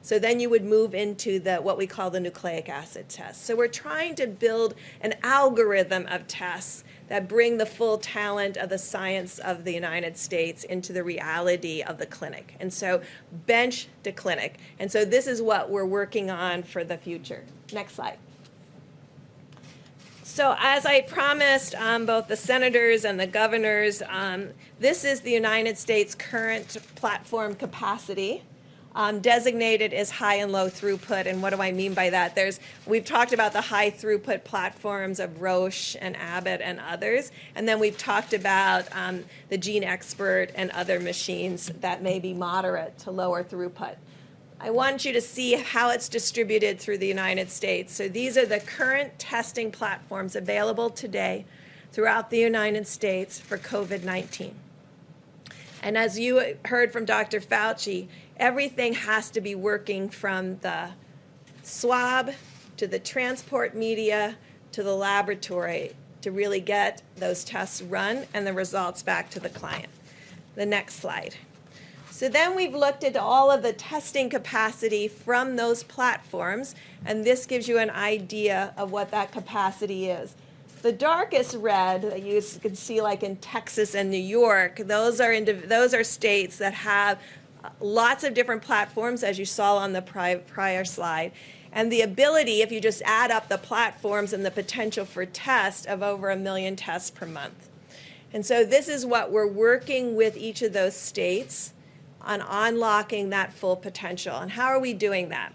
So then you would move into the what we call the nucleic acid test. So we're trying to build an algorithm of tests that bring the full talent of the science of the United States into the reality of the clinic. And so bench to clinic. And so this is what we're working on for the future. Next slide. So, as I promised um, both the senators and the governors, um, this is the United States' current platform capacity. Um, designated as high and low throughput. And what do I mean by that? There's we've talked about the high throughput platforms of Roche and Abbott and others, and then we've talked about um, the GeneXpert and other machines that may be moderate to lower throughput. I want you to see how it's distributed through the United States. So these are the current testing platforms available today throughout the United States for COVID 19. And as you heard from Dr. Fauci, everything has to be working from the swab to the transport media to the laboratory to really get those tests run and the results back to the client. The next slide. So then we've looked at all of the testing capacity from those platforms, and this gives you an idea of what that capacity is. The darkest red that you can see, like in Texas and New York, those are indiv- those are states that have uh, lots of different platforms, as you saw on the pri- prior slide, and the ability, if you just add up the platforms and the potential for test, of over a million tests per month. And so this is what we're working with each of those states on unlocking that full potential. And how are we doing that?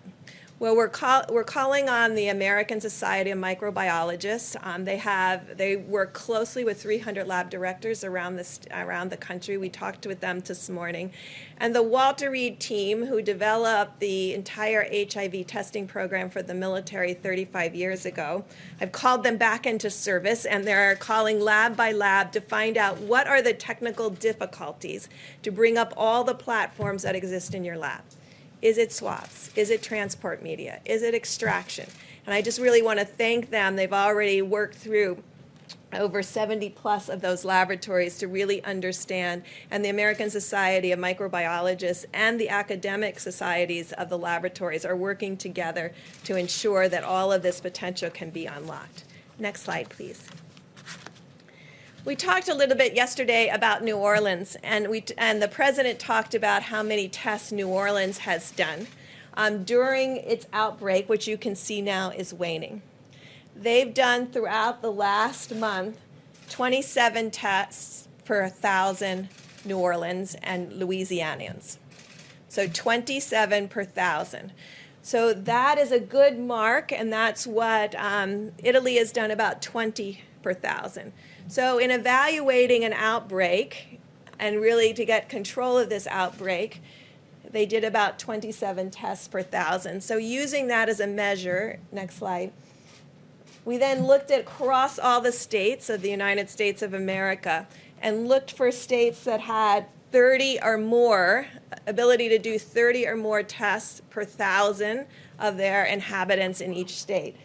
Well, we're, call, we're calling on the American Society of Microbiologists. Um, they have they work closely with 300 lab directors around the around the country. We talked with them this morning, and the Walter Reed team, who developed the entire HIV testing program for the military 35 years ago, I've called them back into service, and they're calling lab by lab to find out what are the technical difficulties to bring up all the platforms that exist in your lab. Is it swabs? Is it transport media? Is it extraction? And I just really want to thank them. They've already worked through over 70 plus of those laboratories to really understand, and the American Society of Microbiologists and the academic societies of the laboratories are working together to ensure that all of this potential can be unlocked. Next slide, please. We talked a little bit yesterday about New Orleans, and we and the president talked about how many tests New Orleans has done um, during its outbreak, which you can see now is waning. They've done throughout the last month 27 tests per thousand New Orleans and Louisianians. So 27 per thousand. So that is a good mark, and that's what um, Italy has done about 20 per thousand. So, in evaluating an outbreak and really to get control of this outbreak, they did about 27 tests per thousand. So, using that as a measure, next slide, we then looked at across all the states of the United States of America and looked for states that had 30 or more, ability to do 30 or more tests per thousand of their inhabitants in each state.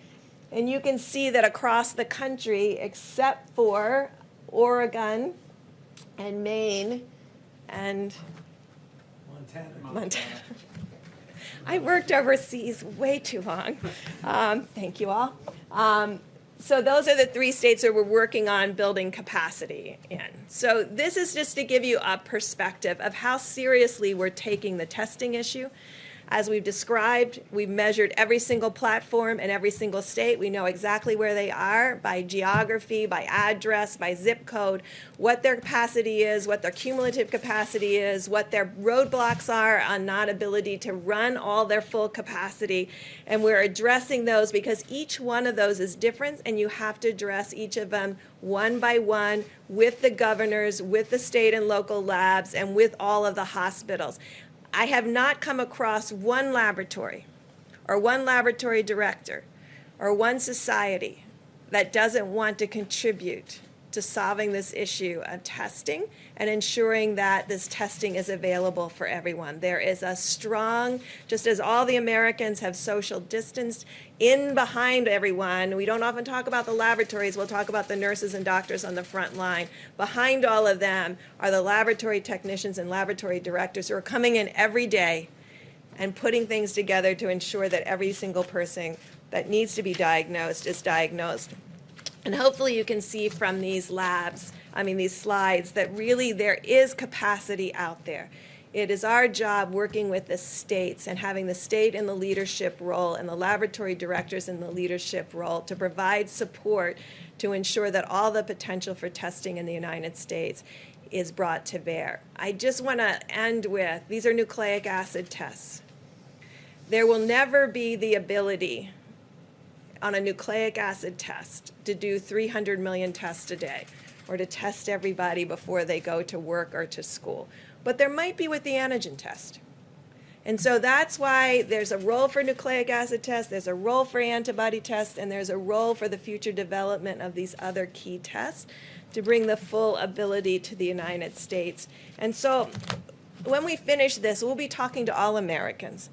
And you can see that across the country, except for Oregon and Maine and Montana. Montana. I worked overseas way too long. Um, thank you all. Um, so those are the three states that we're working on building capacity in. So this is just to give you a perspective of how seriously we're taking the testing issue As we've described, we've measured every single platform in every single state. We know exactly where they are by geography, by address, by zip code, what their capacity is, what their cumulative capacity is, what their roadblocks are on not ability to run all their full capacity. And we're addressing those because each one of those is different, and you have to address each of them one by one with the governors, with the state and local labs, and with all of the hospitals. I have not come across one laboratory or one laboratory director or one society that doesn't want to contribute to solving this issue of testing and ensuring that this testing is available for everyone. There is a strong, just as all the Americans have social distanced, in behind everyone, we don't often talk about the laboratories, we'll talk about the nurses and doctors on the front line. Behind all of them are the laboratory technicians and laboratory directors who are coming in every day and putting things together to ensure that every single person that needs to be diagnosed is diagnosed. And hopefully you can see from these labs, I mean, these slides, that really there is capacity out there. It is our job working with the states and having the state in the leadership role and the laboratory directors in the leadership role to provide support to ensure that all the potential for testing in the United States is brought to bear. I just want to end with these are nucleic acid tests. There will never be the ability on a nucleic acid test to do 300 million tests a day or to test everybody before they go to work or to school. But there might be with the antigen test. And so that's why there's a role for nucleic acid tests, there's a role for antibody tests, and there's a role for the future development of these other key tests to bring the full ability to the United States. And so when we finish this, we'll be talking to all Americans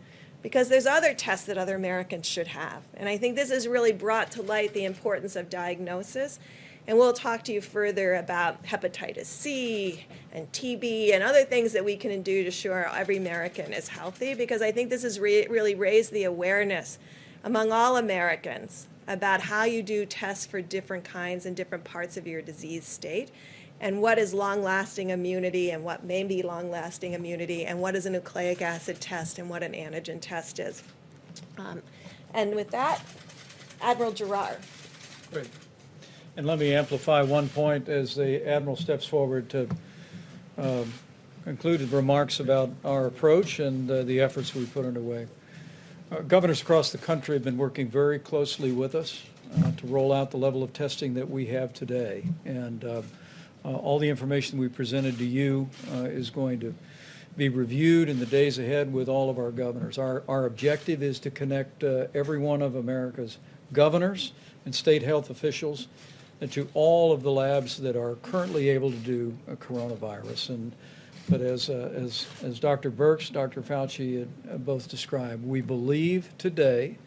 because there's other tests that other Americans should have. And I think this has really brought to light the importance of diagnosis. And we'll talk to you further about hepatitis C and TB and other things that we can do to ensure every American is healthy because I think this has re- really raised the awareness among all Americans about how you do tests for different kinds and different parts of your disease state and what is long lasting immunity and what may be long lasting immunity and what is a nucleic acid test and what an antigen test is. Um, and with that, Admiral Giroir. Great. And let me amplify one point as the Admiral steps forward to um, conclude remarks about our approach and uh, the efforts we put underway. Uh, governors across the country have been working very closely with us uh, to roll out the level of testing that we have today. And uh, uh, all the information we presented to you uh, is going to be reviewed in the days ahead with all of our governors. Our, our objective is to connect uh, every one of America's governors and state health officials to all of the labs that are currently able to do coronavirus. And but as uh, as as Dr. Birx, Dr. Fauci had uh, both described, we believe today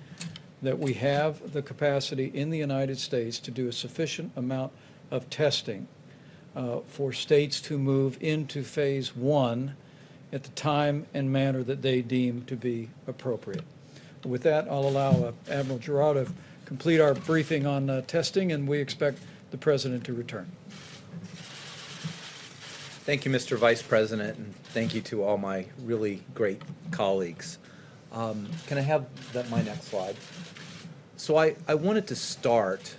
that we have the capacity in the United States to do a sufficient amount of testing uh, for states to move into phase one at the time and manner that they deem to be appropriate. With that, I'll allow uh, Admiral Giroir to complete our briefing on uh, testing, and we expect the President to return. Thank you, Mr. Vice President, and thank you to all my really great colleagues. Um, can I have that, my next slide? So I, I wanted to start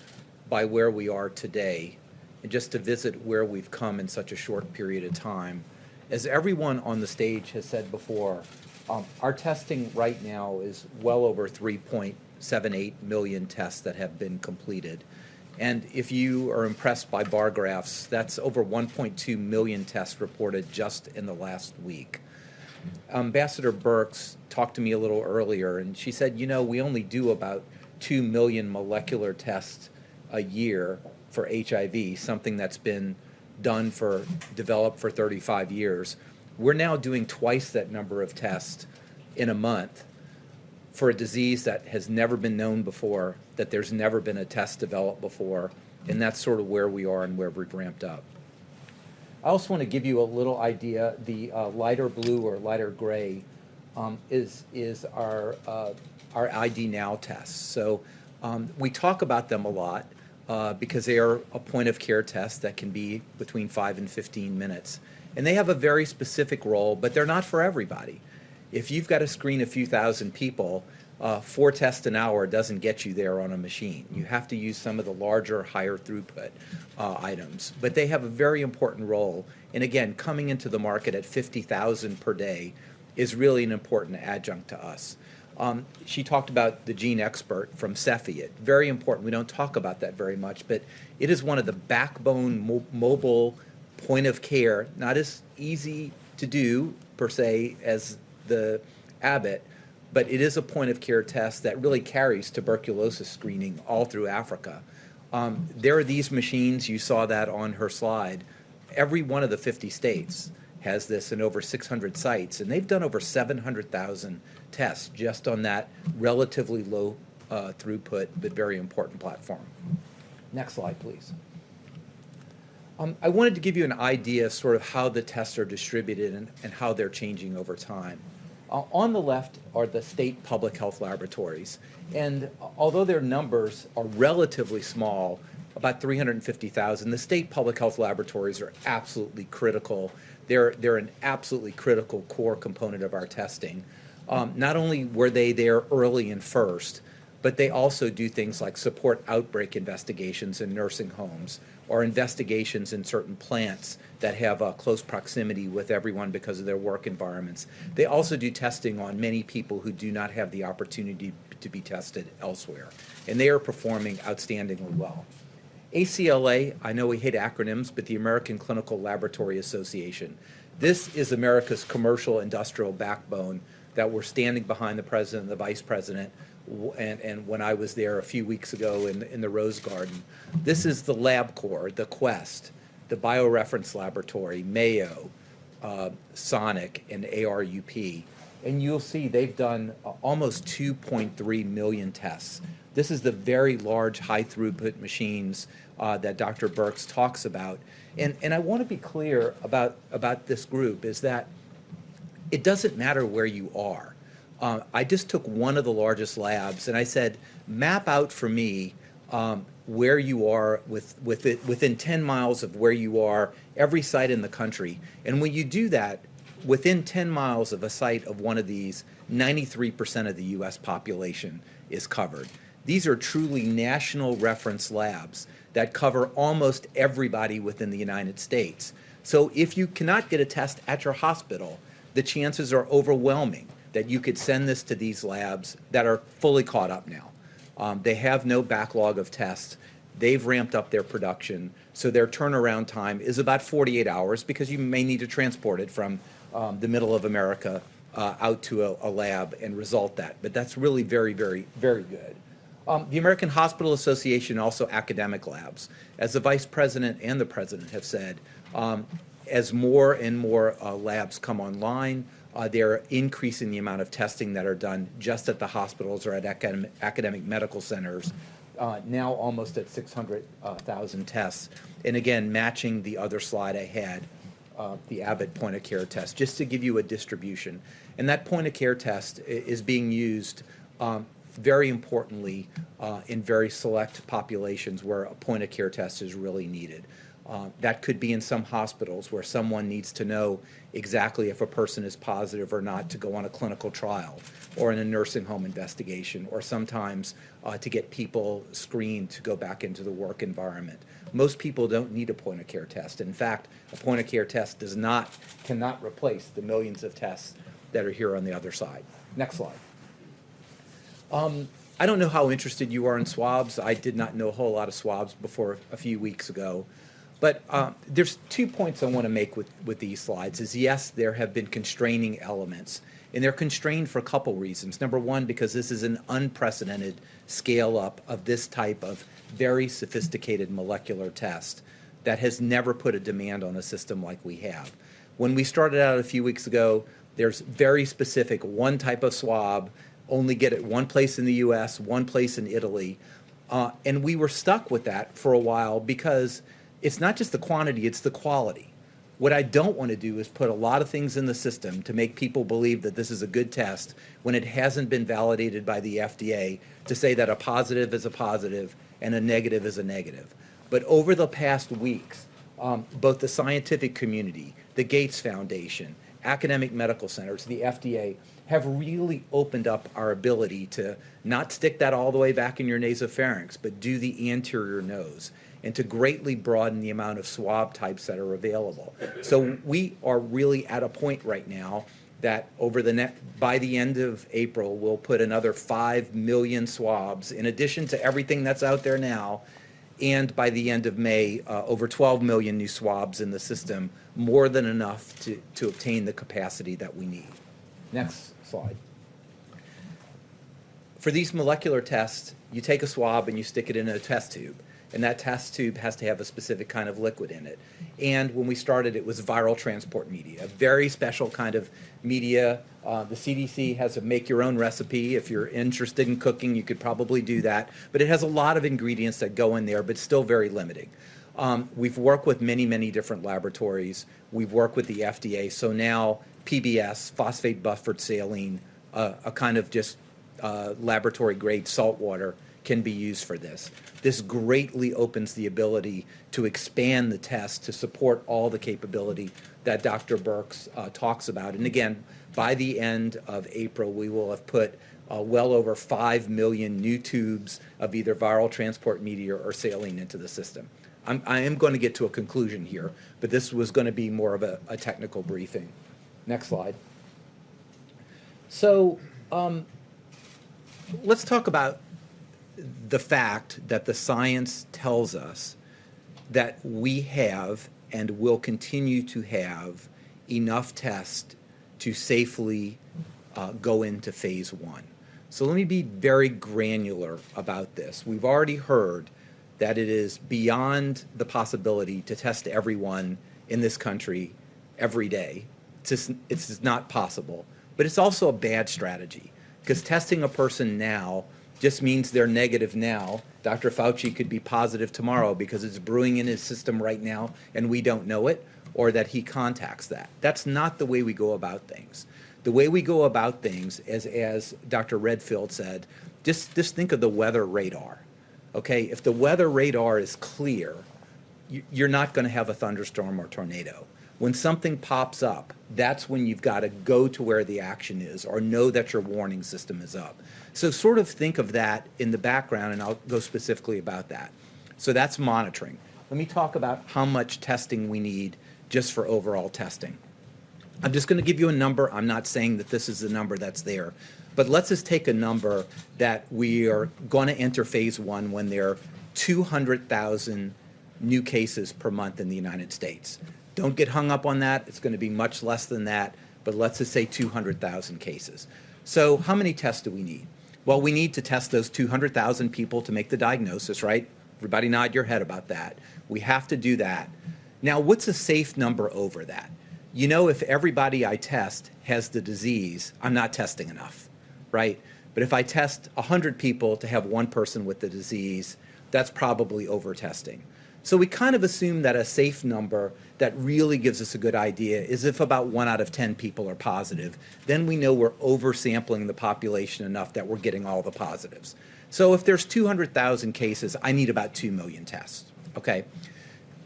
by where we are today and just to visit where we've come in such a short period of time. As everyone on the stage has said before, um, our testing right now is well over 3.78 million tests that have been completed. And if you are impressed by bar graphs, that's over 1.2 million tests reported just in the last week. Ambassador Birx talked to me a little earlier, and she said, you know, we only do about 2 million molecular tests a year for HIV, something that's been done for, developed for 35 years. We're now doing twice that number of tests in a month for a disease that has never been known before, that there's never been a test developed before, and that's sort of where we are and where we've ramped up. I also want to give you a little idea. The uh, lighter blue or lighter gray um, is is our uh, our ID Now tests. So um, we talk about them a lot uh, because they are a point of care test that can be between five and 15 minutes. And they have a very specific role, but they're not for everybody. If you've got to screen a few thousand people, uh, four tests an hour doesn't get you there on a machine. You have to use some of the larger, higher throughput uh, items. But they have a very important role. And again, coming into the market at 50,000 per day is really an important adjunct to us. Um, she talked about the GeneXpert from Cepheid. Very important. We don't talk about that very much, but it is one of the backbone mo- mobile point of care. Not as easy to do per se as the Abbott, but it is a point of care test that really carries tuberculosis screening all through Africa. Um, there are these machines. You saw that on her slide. Every one of the 50 states has this in over 600 sites, and they've done over 700,000 tests just on that relatively low uh, throughput but very important platform. Next slide, please. Um, I wanted to give you an idea of sort of how the tests are distributed and, and how they're changing over time. Uh, on the left are the state public health laboratories. And although their numbers are relatively small, about 350,000, the state public health laboratories are absolutely critical. They're, they're an absolutely critical core component of our testing. Um, not only were they there early and first, but they also do things like support outbreak investigations in nursing homes or investigations in certain plants that have a close proximity with everyone because of their work environments. They also do testing on many people who do not have the opportunity to be tested elsewhere, and they are performing outstandingly well. ACLA, I know we hate acronyms, but the American Clinical Laboratory Association. This is America's commercial industrial backbone that we're standing behind the president and the vice president and, and when I was there a few weeks ago in, in the Rose Garden. This is the LabCorp, the Quest, the BioReference Laboratory, Mayo, uh, Sonic, and ARUP. And you'll see they've done uh, almost 2.3 million tests. This is the very large, high throughput machines uh, that Dr. Birx talks about. And, and I want to be clear about, about this group is that it doesn't matter where you are. Uh, I just took one of the largest labs and I said, map out for me um, where you are with, with it, within 10 miles of where you are, every site in the country. And when you do that, within 10 miles of a site of one of these, 93% of the US population is covered. These are truly national reference labs that cover almost everybody within the United States. So if you cannot get a test at your hospital, the chances are overwhelming that you could send this to these labs that are fully caught up now. Um, they have no backlog of tests. They've ramped up their production, so their turnaround time is about 48 hours because you may need to transport it from um, the middle of America uh, out to a, a, lab and result that. But that's really very, very, very good. Um, the American Hospital Association also academic labs. As the vice president and the president have said, um, as more and more uh, labs come online, uh, they're increasing the amount of testing that are done just at the hospitals or at academic, academic medical centers, uh, now almost at 600,000 tests. And again, matching the other slide I had, uh, the Abbott point of care test, just to give you a distribution. And that point of care test is being used um, very importantly uh, in very select populations where a point of care test is really needed. Uh, that could be in some hospitals where someone needs to know exactly if a person is positive or not to go on a clinical trial or in a nursing home investigation or sometimes uh, to get people screened to go back into the work environment. Most people don't need a point of care test. In fact, a point of care test does not cannot replace the millions of tests that are here on the other side. Next slide. Um, I don't know how interested you are in swabs. I did not know a whole lot of swabs before a few weeks ago. But uh, there's two points I want to make with, with these slides is yes, there have been constraining elements. And they're constrained for a couple reasons. Number one, because this is an unprecedented scale up of this type of very sophisticated molecular test that has never put a demand on a system like we have. When we started out a few weeks ago, there's very specific one type of swab, only get it one place in the US, one place in Italy. Uh, and we were stuck with that for a while because it's not just the quantity, it's the quality. What I don't want to do is put a lot of things in the system to make people believe that this is a good test when it hasn't been validated by the FDA to say that a positive is a positive and a negative is a negative. But over the past weeks, um, both the scientific community, the Gates Foundation, academic medical centers, the FDA, have really opened up our ability to not stick that all the way back in your nasopharynx, but do the anterior nose and to greatly broaden the amount of swab types that are available. So we are really at a point right now that over the net by the end of April we'll put another 5 million swabs in addition to everything that's out there now and by the end of May uh, over 12 million new swabs in the system more than enough to, to obtain the capacity that we need. Next slide. For these molecular tests, you take a swab and you stick it in a test tube and that test tube has to have a specific kind of liquid in it. And when we started, it was viral transport media, a very special kind of media. Uh, the CDC has a make your own recipe. If you're interested in cooking, you could probably do that. But it has a lot of ingredients that go in there, but still very limiting. Um, we've worked with many, many different laboratories. We've worked with the FDA. So now PBS, phosphate buffered saline, uh, a kind of just uh, laboratory grade salt water can be used for this. This greatly opens the ability to expand the test to support all the capability that Dr. Birx uh, talks about. And again, by the end of April, we will have put uh, well over 5 million new tubes of either viral transport media or saline into the system. I'm, I am going to get to a conclusion here, but this was going to be more of a, a technical briefing. Next slide. So um, let's talk about the fact that the science tells us that we have and will continue to have enough tests to safely uh, go into phase one. So let me be very granular about this. We've already heard that it is beyond the possibility to test everyone in this country every day. It's, just, it's just not possible. But it's also a bad strategy because testing a person now just means they're negative now. Dr. Fauci could be positive tomorrow because it's brewing in his system right now and we don't know it, or that he contacts that. That's not the way we go about things. The way we go about things, as, as Dr. Redfield said, just, just think of the weather radar. Okay, if the weather radar is clear, you're not going to have a thunderstorm or tornado. When something pops up, that's when you've got to go to where the action is or know that your warning system is up. So, sort of think of that in the background, and I'll go specifically about that. So, that's monitoring. Let me talk about how much testing we need just for overall testing. I'm just going to give you a number. I'm not saying that this is the number that's there, but let's just take a number that we are going to enter phase one when there are 200,000 new cases per month in the United States. Don't get hung up on that. It's going to be much less than that, but let's just say 200,000 cases. So, how many tests do we need? Well, we need to test those 200,000 people to make the diagnosis, right? Everybody nod your head about that. We have to do that. Now, what's a safe number over that? You know, if everybody I test has the disease, I'm not testing enough, right? But if I test 100 people to have one person with the disease, that's probably over testing. So we kind of assume that a safe number that really gives us a good idea is if about one out of 10 people are positive. Then we know we're oversampling the population enough that we're getting all the positives. So if there's 200,000 cases, I need about 2 million tests. Okay.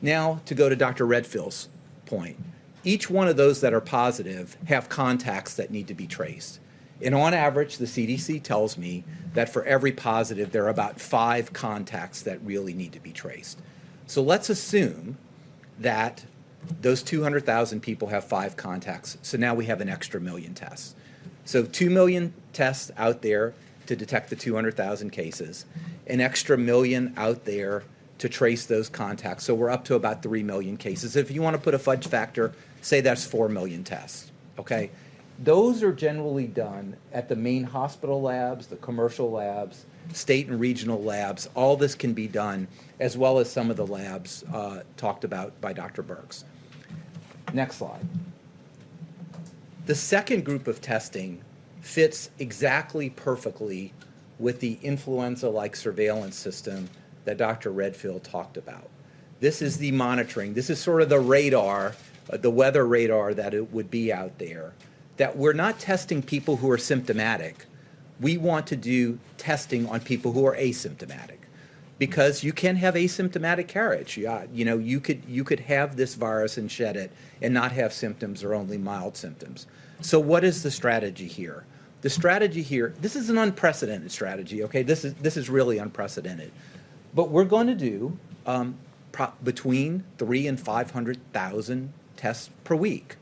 Now to go to Dr. Redfield's point. Each one of those that are positive have contacts that need to be traced. And on average, the CDC tells me that for every positive, there are about five contacts that really need to be traced. So let's assume that those 200,000 people have five contacts. So now we have an extra million tests. So 2 million tests out there to detect the 200,000 cases, an extra million out there to trace those contacts. So we're up to about 3 million cases. If you want to put a fudge factor, say that's 4 million tests. Okay? Those are generally done at the main hospital labs, the commercial labs, state and regional labs. All this can be done, as well as some of the labs uh, talked about by Dr. Birx. Next slide. The second group of testing fits exactly perfectly with the influenza like surveillance system that Dr. Redfield talked about. This is the monitoring, this is sort of the radar, uh, the weather radar that it would be out there. That we're not testing people who are symptomatic, we want to do testing on people who are asymptomatic. Because you can have asymptomatic carriage. You know, you could you could have this virus and shed it and not have symptoms or only mild symptoms. So what is the strategy here? The strategy here, this is an unprecedented strategy, okay? This is this is really unprecedented. But we're going to do um, pro- between three and 500,000 tests per week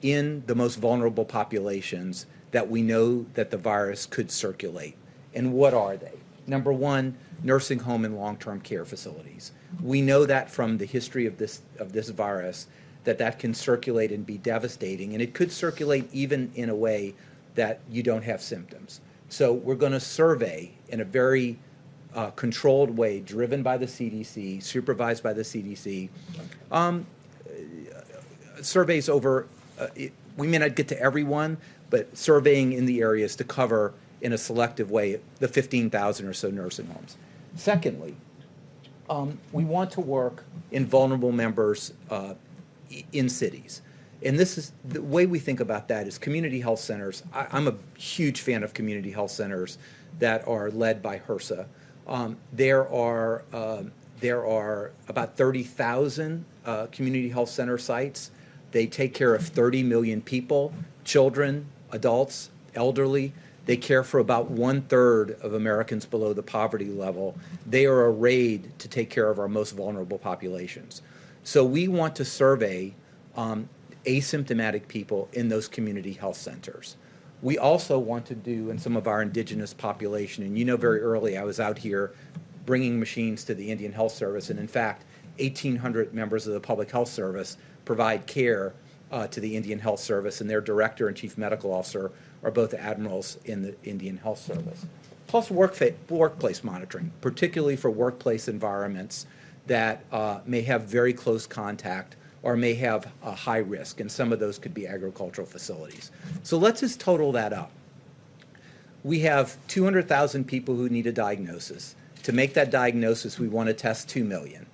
in the most vulnerable populations that we know that the virus could circulate. And what are they? Number one, nursing home and long-term care facilities. We know that from the history of this of this virus that that can circulate and be devastating, and it could circulate even in a way that you don't have symptoms. So we're going to survey in a very uh, controlled way, driven by the CDC, supervised by the CDC, um, surveys over, uh, it, we may not get to everyone, but surveying in the areas to cover in a selective way the 15,000 or so nursing homes. Secondly, um, we want to work in vulnerable members uh, in cities. And this is the way we think about that is community health centers. I, I'm a huge fan of community health centers that are led by HRSA. Um, there are um, there are about 30,000 uh, community health center sites. They take care of 30 million people, children, adults, elderly. They care for about one third of Americans below the poverty level. They are arrayed to take care of our most vulnerable populations. So we want to survey um, asymptomatic people in those community health centers. We also want to do in some of our indigenous population, and you know very early I was out here bringing machines to the Indian Health Service, and in fact, 1,800 members of the Public Health Service provide care uh, to the Indian Health Service, and their director and chief medical officer are both admirals in the Indian Health Service. Plus, work workplace monitoring, particularly for workplace environments that uh, may have very close contact or may have a high risk, and some of those could be agricultural facilities. So let's just total that up. We have 200,000 people who need a diagnosis. To make that diagnosis, we want to test 2 million.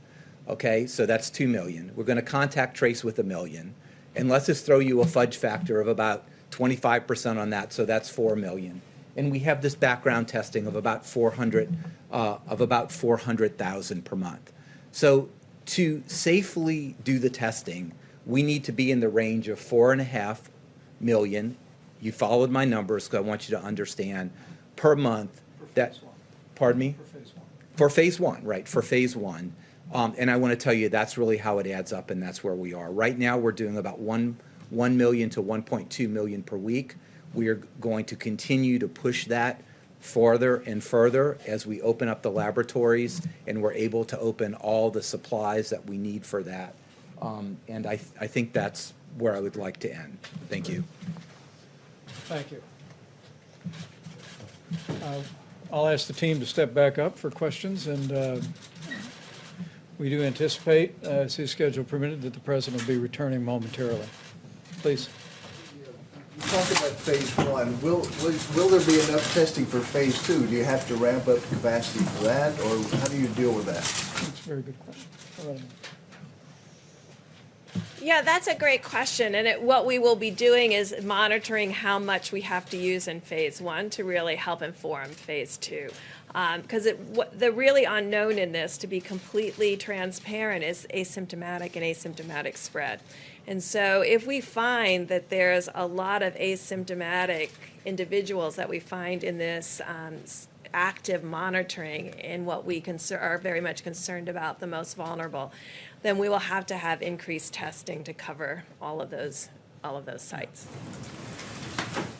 Okay, so that's 2 million. We're going to contact trace with a million. And let's just throw you a fudge factor of about 25% on that, so that's 4 million. And we have this background testing of about 400, uh, of about 400,000 per month. So to safely do the testing, we need to be in the range of four and a half million. You followed my numbers, because I want you to understand per month that. Pardon me? For phase one. For phase one, right, for phase one. Um, and I want to tell you that's really how it adds up, and that's where we are. Right now, we're doing about one, 1 million to 1.2 million per week. We are going to continue to push that farther and further as we open up the laboratories and we're able to open all the supplies that we need for that. Um, and I, I think that's where I would like to end. Thank you. Thank you. Uh, I'll ask the team to step back up for questions, and uh, we do anticipate, uh, as his schedule permitted, that the president will be returning momentarily. Please. You talked about phase one. Will, will, will there be enough testing for phase two? Do you have to ramp up capacity for that, or how do you deal with that? That's a very good question. All right. Yeah, that's a great question. And it, what we will be doing is monitoring how much we have to use in phase one to really help inform phase two. Um, because the really unknown in this, to be completely transparent, is asymptomatic and asymptomatic spread. And so, if we find that there's a lot of asymptomatic individuals that we find in this um, active monitoring in what we concer- are very much concerned about, the most vulnerable, then we will have to have increased testing to cover all of those all of those sites.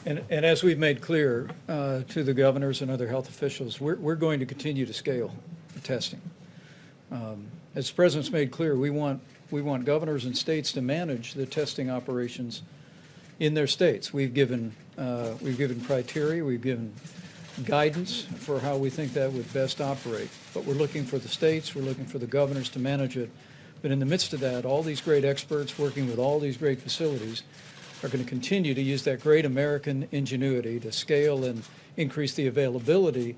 And, and as we've made clear uh, to the governors and other health officials, we're, we're going to continue to scale the testing. Um, As the president's made clear, we want, we want governors and states to manage the testing operations in their states. We've given, uh, we've given criteria, we've given guidance for how we think that would best operate. But we're looking for the states, we're looking for the governors to manage it. But in the midst of that, all these great experts working with all these great facilities are going to continue to use that great American ingenuity to scale and increase the availability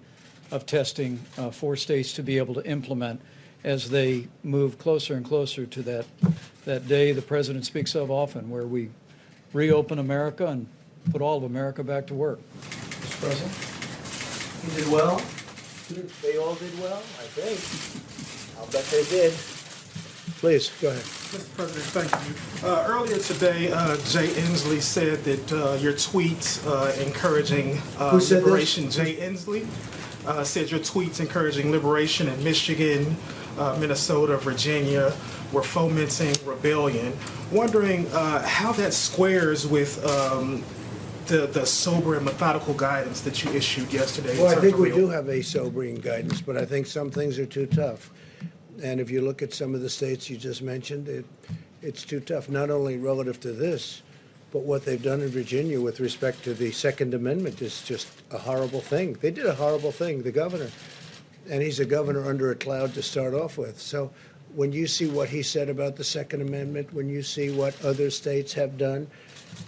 of testing uh, for states to be able to implement as they move closer and closer to that, that day the president speaks of often, where we reopen America and put all of America back to work. Mr. President? You did well. They all did well, I think. I'll bet they did. Please, go ahead. Mr. President, thank you. Uh, Earlier today, uh, Jay Inslee said that uh, your tweets uh, encouraging uh, Who said this? liberation, Jay Inslee, uh, said your tweets encouraging liberation in Michigan, uh, Minnesota, Virginia were fomenting rebellion. Wondering uh, how that squares with um, the the sober and methodical guidance that you issued yesterday. Well, I think we do have a sobering guidance, but I think some things are too tough. And if you look at some of the states you just mentioned, it, it's too tough, not only relative to this, but what they've done in Virginia with respect to the Second Amendment is just a horrible thing. They did a horrible thing, the governor. And he's a governor under a cloud to start off with. So when you see what he said about the Second Amendment, when you see what other states have done,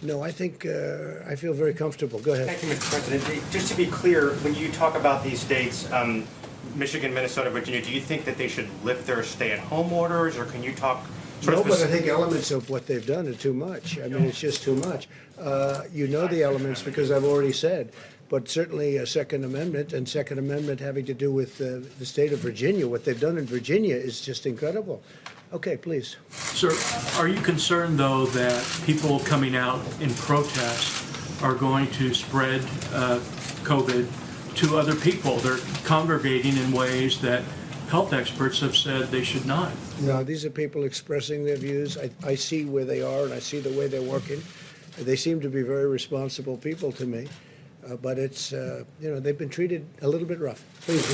no, I think, uh, I feel very comfortable. Go ahead. Thank you, Mr. President. Just to be clear, when you talk about these states, um, Michigan, Minnesota, Virginia, do you think that they should lift their stay-at-home orders, or can you talk No, but I think elements of what they've done are too much. I mean, it's just too much. Uh, You know the elements because I've already said, but certainly a Second Amendment and Second Amendment having to do with uh, the state of Virginia, what they've done in Virginia is just incredible. Okay, please. Sir, are you concerned, though, that people coming out in protest are going to spread uh, COVID to other people? They're congregating in ways that health experts have said they should not. No, these are people expressing their views. I, I see where they are and I see the way they're working. They seem to be very responsible people to me. Uh, but it's, uh, you know, they've been treated a little bit rough. Please.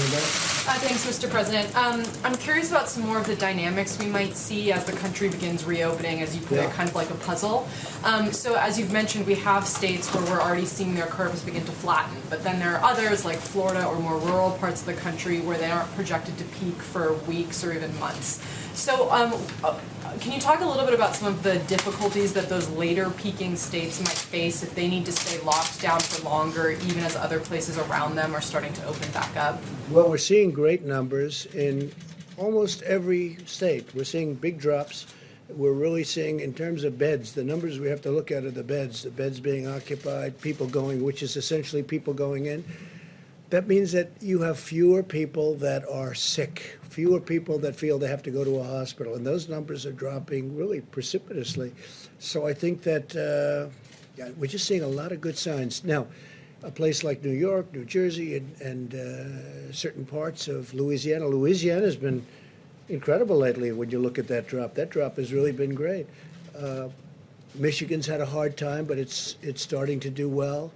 Uh, thanks, Mr. President. Um, I'm curious about some more of the dynamics we might see as the country begins reopening, as you put Yeah. it, kind of like a puzzle. Um, so, as you've mentioned, we have states where we're already seeing their curves begin to flatten, but then there are others, like Florida or more rural parts of the country, where they aren't projected to peak for weeks or even months. So, um, uh, can you talk a little bit about some of the difficulties that those later peaking states might face if they need to stay locked down for longer, even as other places around them are starting to open back up? Well, we're seeing great numbers in almost every state. We're seeing big drops. We're really seeing, in terms of beds, the numbers we have to look at are the beds, the beds being occupied, people going, which is essentially people going in. That means that you have fewer people that are sick, fewer people that feel they have to go to a hospital, and those numbers are dropping really precipitously. So I think that uh, yeah, we're just seeing a lot of good signs. Now, a place like New York, New Jersey, and, and uh, certain parts of Louisiana. Louisiana has been incredible lately when you look at that drop. That drop has really been great. Uh, Michigan's had a hard time, but it's it's starting to do well.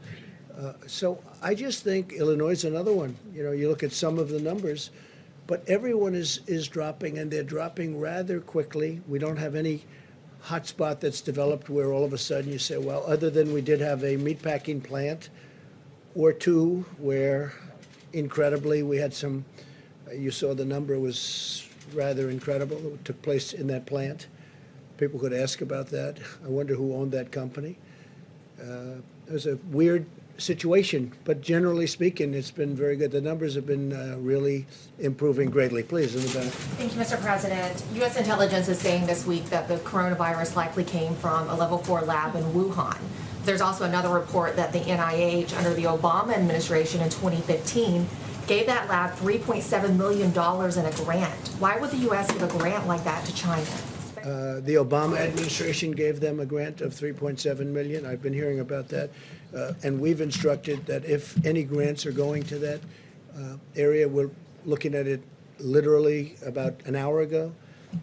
Uh, so I just think Illinois is another one. You know, you look at some of the numbers, but everyone is is dropping, and they're dropping rather quickly. We don't have any hotspot that's developed where all of a sudden you say, well, other than we did have a meatpacking plant or two where incredibly we had some you saw the number was rather incredible that took place in that plant. People could ask about that. I wonder who owned that company. Uh, it was a weird situation but generally speaking it's been very good the numbers have been uh, really improving greatly please in the back Thank you, Mr. President. U.S. intelligence is saying this week that the coronavirus likely came from a level four lab in Wuhan. There's also another report that the NIH, under the Obama administration in 2015, gave that lab $3.7 million in a grant. Why would the U.S. give a grant like that to China? Uh, the Obama administration gave them a grant of 3.7 million. I've been hearing about that, uh, and we've instructed that if any grants are going to that uh, area, we're looking at it literally about an hour ago,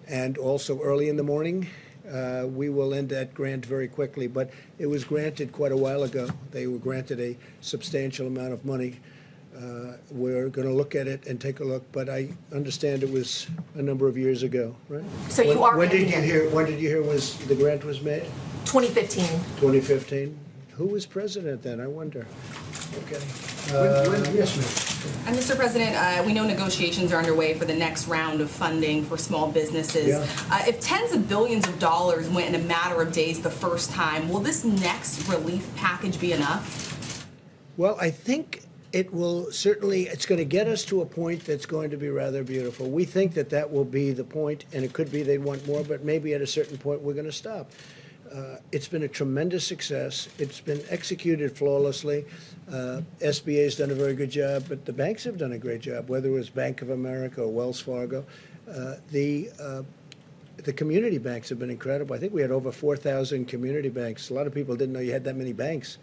and also early in the morning. Uh, we will end that grant very quickly, but it was granted quite a while ago. They were granted a substantial amount of money. Uh, we're going to look at it and take a look, but I understand it was a number of years ago, right? So you when, are When did you hear? When did you hear was the grant was made? 2015. 2015. Who was president then? I wonder. Okay. Uh, yes, ma'am. And Mr. President, uh, we know negotiations are underway for the next round of funding for small businesses. Yeah. Uh, if tens of billions of dollars went in a matter of days the first time, will this next relief package be enough? Well, I think it will certainly. It's going to get us to a point that's going to be rather beautiful. We think that that will be the point, and it could be they want more, but maybe at a certain point we're going to stop. Uh, it's been a tremendous success. It's been executed flawlessly. Uh, has done a very good job, but the banks have done a great job, whether it was Bank of America or Wells Fargo. Uh, the uh, the community banks have been incredible. I think we had over 4,000 community banks. A lot of people didn't know you had that many banks,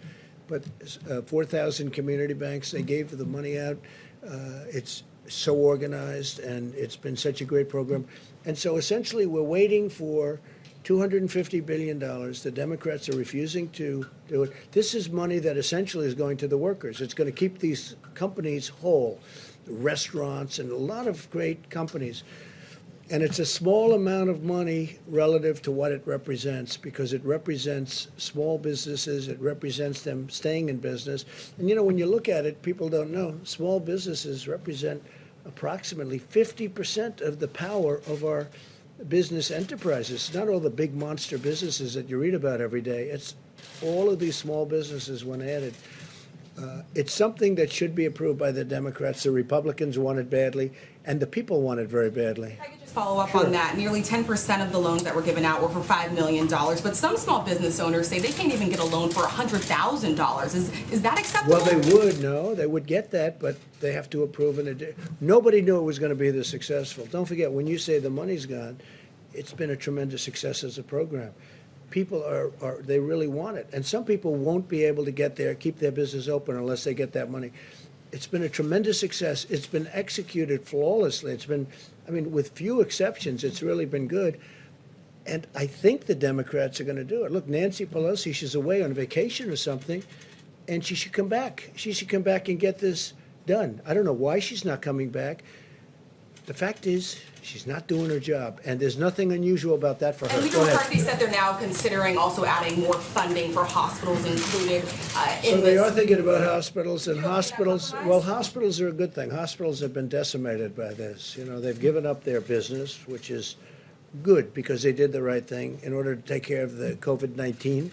but uh, 4,000 community banks. They gave the money out. Uh, it's so organized, and it's been such a great program. And so essentially, we're waiting for $250 billion. The Democrats are refusing to do it. This is money that essentially is going to the workers. It's going to keep these companies whole, restaurants, and a lot of great companies. And it's a small amount of money relative to what it represents because it represents small businesses, it represents them staying in business. And you know, when you look at it, people don't know small businesses represent approximately 50% of the power of our business enterprises. It's not all the big monster businesses that you read about every day, it's all of these small businesses when added. Uh, it's something that should be approved by the Democrats. The Republicans want it badly, and the people want it very badly. I could just follow up Sure. on that. Nearly 10% of the loans that were given out were for $5 million, but some small business owners say they can't even get a loan for $100,000. Is, is that acceptable? Well, they would, no, they would get that, but they have to approve an addi- Nobody knew it was going to be this successful. Don't forget, when you say the money's gone, it's been a tremendous success as a program. People are, are they really want it. And some people won't be able to get there, keep their business open unless they get that money. It's been a tremendous success. It's been executed flawlessly. It's been, I mean, with few exceptions, it's really been good. And I think the Democrats are going to do it. Look, Nancy Pelosi, she's away on vacation or something, and she should come back. She should come back and get this done. I don't know why she's not coming back. The fact is, she's not doing her job, and there's nothing unusual about that for her. And Leader. McCarthy said they're now considering also adding more funding for hospitals included uh, in So they are thinking about hospitals, and hospitals, well, hospitals are a good thing. Hospitals have been decimated by this. You know, they've given up their business, which is good because they did the right thing in order to take care of the COVID 19.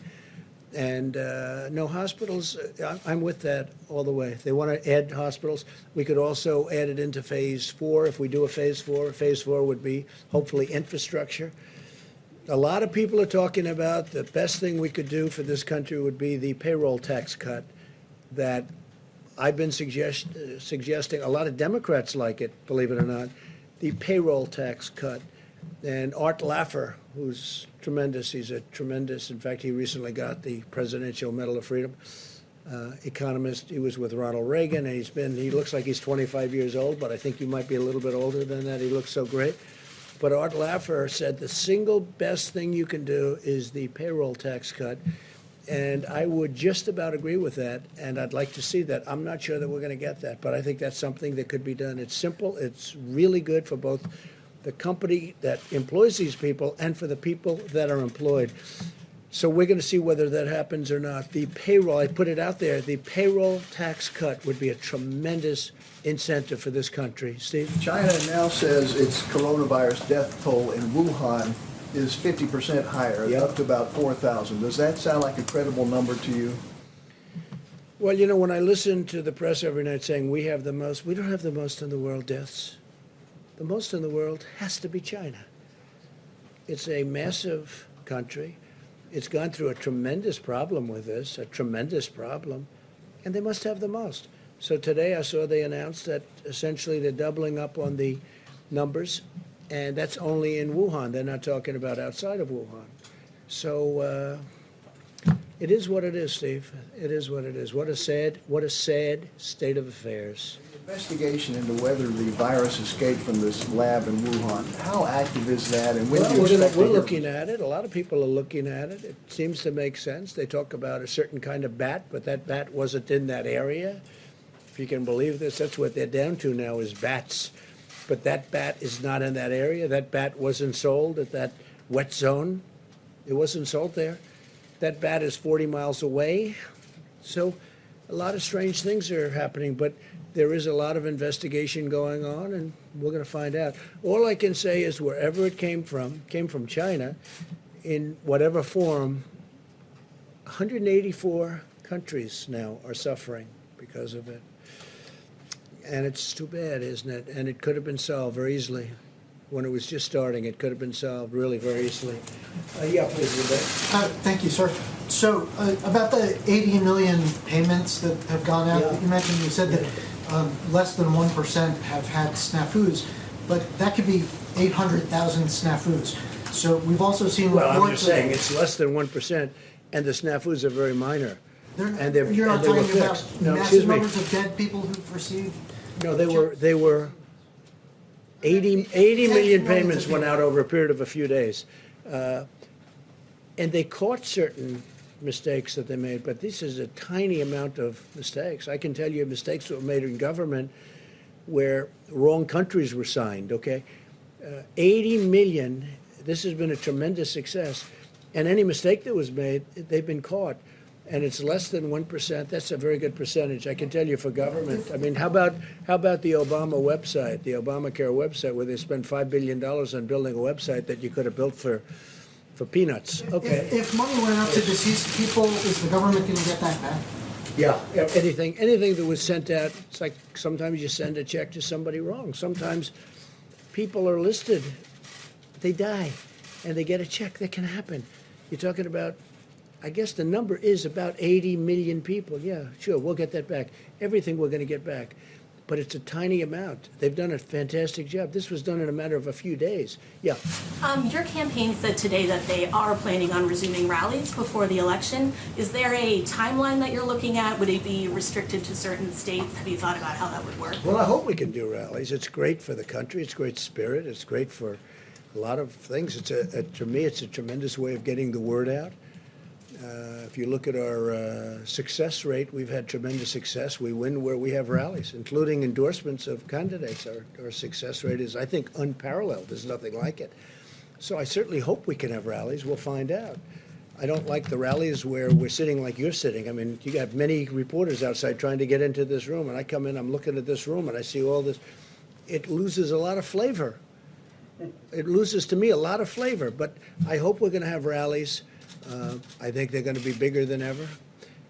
And uh, no hospitals, uh, I'm with that all the way. They want to add hospitals. We could also add it into phase four. If we do a phase four, phase four would be hopefully infrastructure. A lot of people are talking about the best thing we could do for this country would be the payroll tax cut that I've been suggest, uh, suggesting. A lot of Democrats like it, believe it or not, the payroll tax cut. And Art Laffer, who's tremendous, he's a tremendous, in fact, he recently got the Presidential Medal of Freedom. Uh, economist, he was with Ronald Reagan, and he's been, he looks like he's 25 years old, but I think he might be a little bit older than that. He looks so great. But Art Laffer said the single best thing you can do is the payroll tax cut. And I would just about agree with that, and I'd like to see that. I'm not sure that we're going to get that, but I think that's something that could be done. It's simple, it's really good for both the company that employs these people and for the people that are employed. So we're going to see whether that happens or not. The payroll, I put it out there, the payroll tax cut would be a tremendous incentive for this country. Steve? China now says its coronavirus death toll in Wuhan is 50% higher, Yep. up to about 4,000. Does that sound like a credible number to you? Well, you know, when I listen to the press every night saying we have the most, we don't have the most in the world deaths. The most in the world has to be China. It's a massive country. It's gone through a tremendous problem with this, a tremendous problem, and they must have the most. So today I saw they announced that essentially they're doubling up on the numbers, and that's only in Wuhan. They're not talking about outside of Wuhan. So uh, it is what it is, Steve. It is what it is. What a sad, what a sad state of affairs. Investigation into whether the virus escaped from this lab in Wuhan. How active is that, and when Well, do you we're, gonna- expect we're looking at it. A lot of people are looking at it. It seems to make sense. They talk about a certain kind of bat, but that bat wasn't in that area. If you can believe this, that's what they're down to now is bats. But that bat is not in that area. That bat wasn't sold at that wet zone. It wasn't sold there. That bat is 40 miles away. So a lot of strange things are happening, but there is a lot of investigation going on, and we're going to find out. All I can say is wherever it came from, came from China, in whatever form, 184 countries now are suffering because of it. And it's too bad, isn't it? And it could have been solved very easily. when it was just starting. It could have been solved really very easily. Uh, yeah, please. Uh, Thank you, sir. So uh, about the 80 million payments that have gone out, that you mentioned, you said that um, less than 1% have had snafus, but that could be 800,000 snafus. So we've also seen Well. I'm just of- saying, it's less than 1%, and the snafus are very minor. They're- And they're, You're not and they were talking about fixed. No, excuse massive me. numbers of dead people who've received? No, they were, they were 80, 80 million Tens of millions of payments went out over a period of a few days. Uh, And they caught certain mistakes that they made, but this is a tiny amount of mistakes. I can tell you mistakes that were made in government where wrong countries were signed, okay? Uh, 80 million, this has been a tremendous success. And any mistake that was made, they've been caught. And it's less than 1%. That's a very good percentage, I can tell you, for government. I mean, how about, how about the Obama website, the Obamacare website, where they spent $5 billion on building a website that you could have built for, for peanuts? Okay. If if money went out to deceased people, is the government going to get that back? Yeah, yeah, anything, anything that was sent out, it's like sometimes you send a check to somebody wrong. Sometimes people are listed, they die, and they get a check. That can happen. You're talking about, I guess the number is about 80 million people. Yeah, sure, we'll get that back. Everything we're going to get back. But it's a tiny amount. They've done a fantastic job. This was done in a matter of a few days. Yeah. Um, your campaign said today that they are planning on resuming rallies before the election. Is there a timeline that you're looking at? Would it be restricted to certain states? Have you thought about how that would work? Well, I hope we can do rallies. It's great for the country. It's great spirit. It's great for a lot of things. It's a, a to me, it's a tremendous way of getting the word out. Uh, if you look at our uh, success rate, we've had tremendous success. We win where we have rallies, including endorsements of candidates. Our, our success rate is, I think, unparalleled. There's nothing like it. So I certainly hope we can have rallies. We'll find out. I don't like the rallies where we're sitting like you're sitting. I mean, you have many reporters outside trying to get into this room, and I come in, I'm looking at this room, and I see all this. It loses a lot of flavor. It loses to me a lot of flavor, but I hope we're going to have rallies. Uh, I think they're going to be bigger than ever.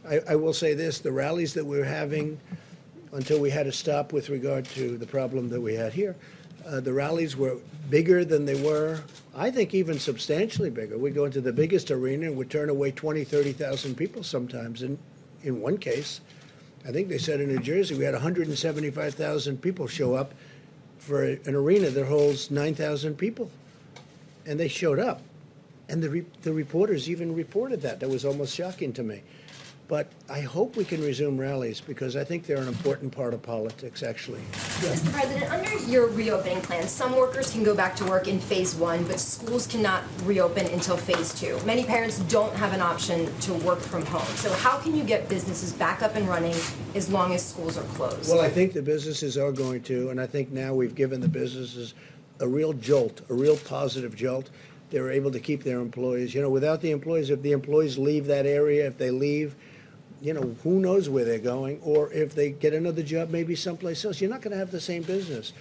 I, I will say this the rallies that we're having until we had to stop with regard to the problem that we had here, uh, the rallies were bigger than they were, I think even substantially bigger. We'd go into the biggest arena and would turn away 20, 30,000 people sometimes. In, in one case, I think they said in New Jersey, we had 175,000 people show up for an arena that holds 9,000 people. And they showed up. And the, re- the reporters even reported that. That was almost shocking to me. But I hope we can resume rallies because I think they're an important part of politics, actually. Mr. President, under your reopening plan, some workers can go back to work in phase one, but schools cannot reopen until phase two. Many parents don't have an option to work from home. So how can you get businesses back up and running as long as schools are closed? Well, I think the businesses are going to, and I think now we've given the businesses a real jolt, a real positive jolt. They're able to keep their employees. You know, without the employees, if the employees leave that area, if they leave, you know, who knows where they're going, or if they get another job maybe someplace else, you're not going to have the same business.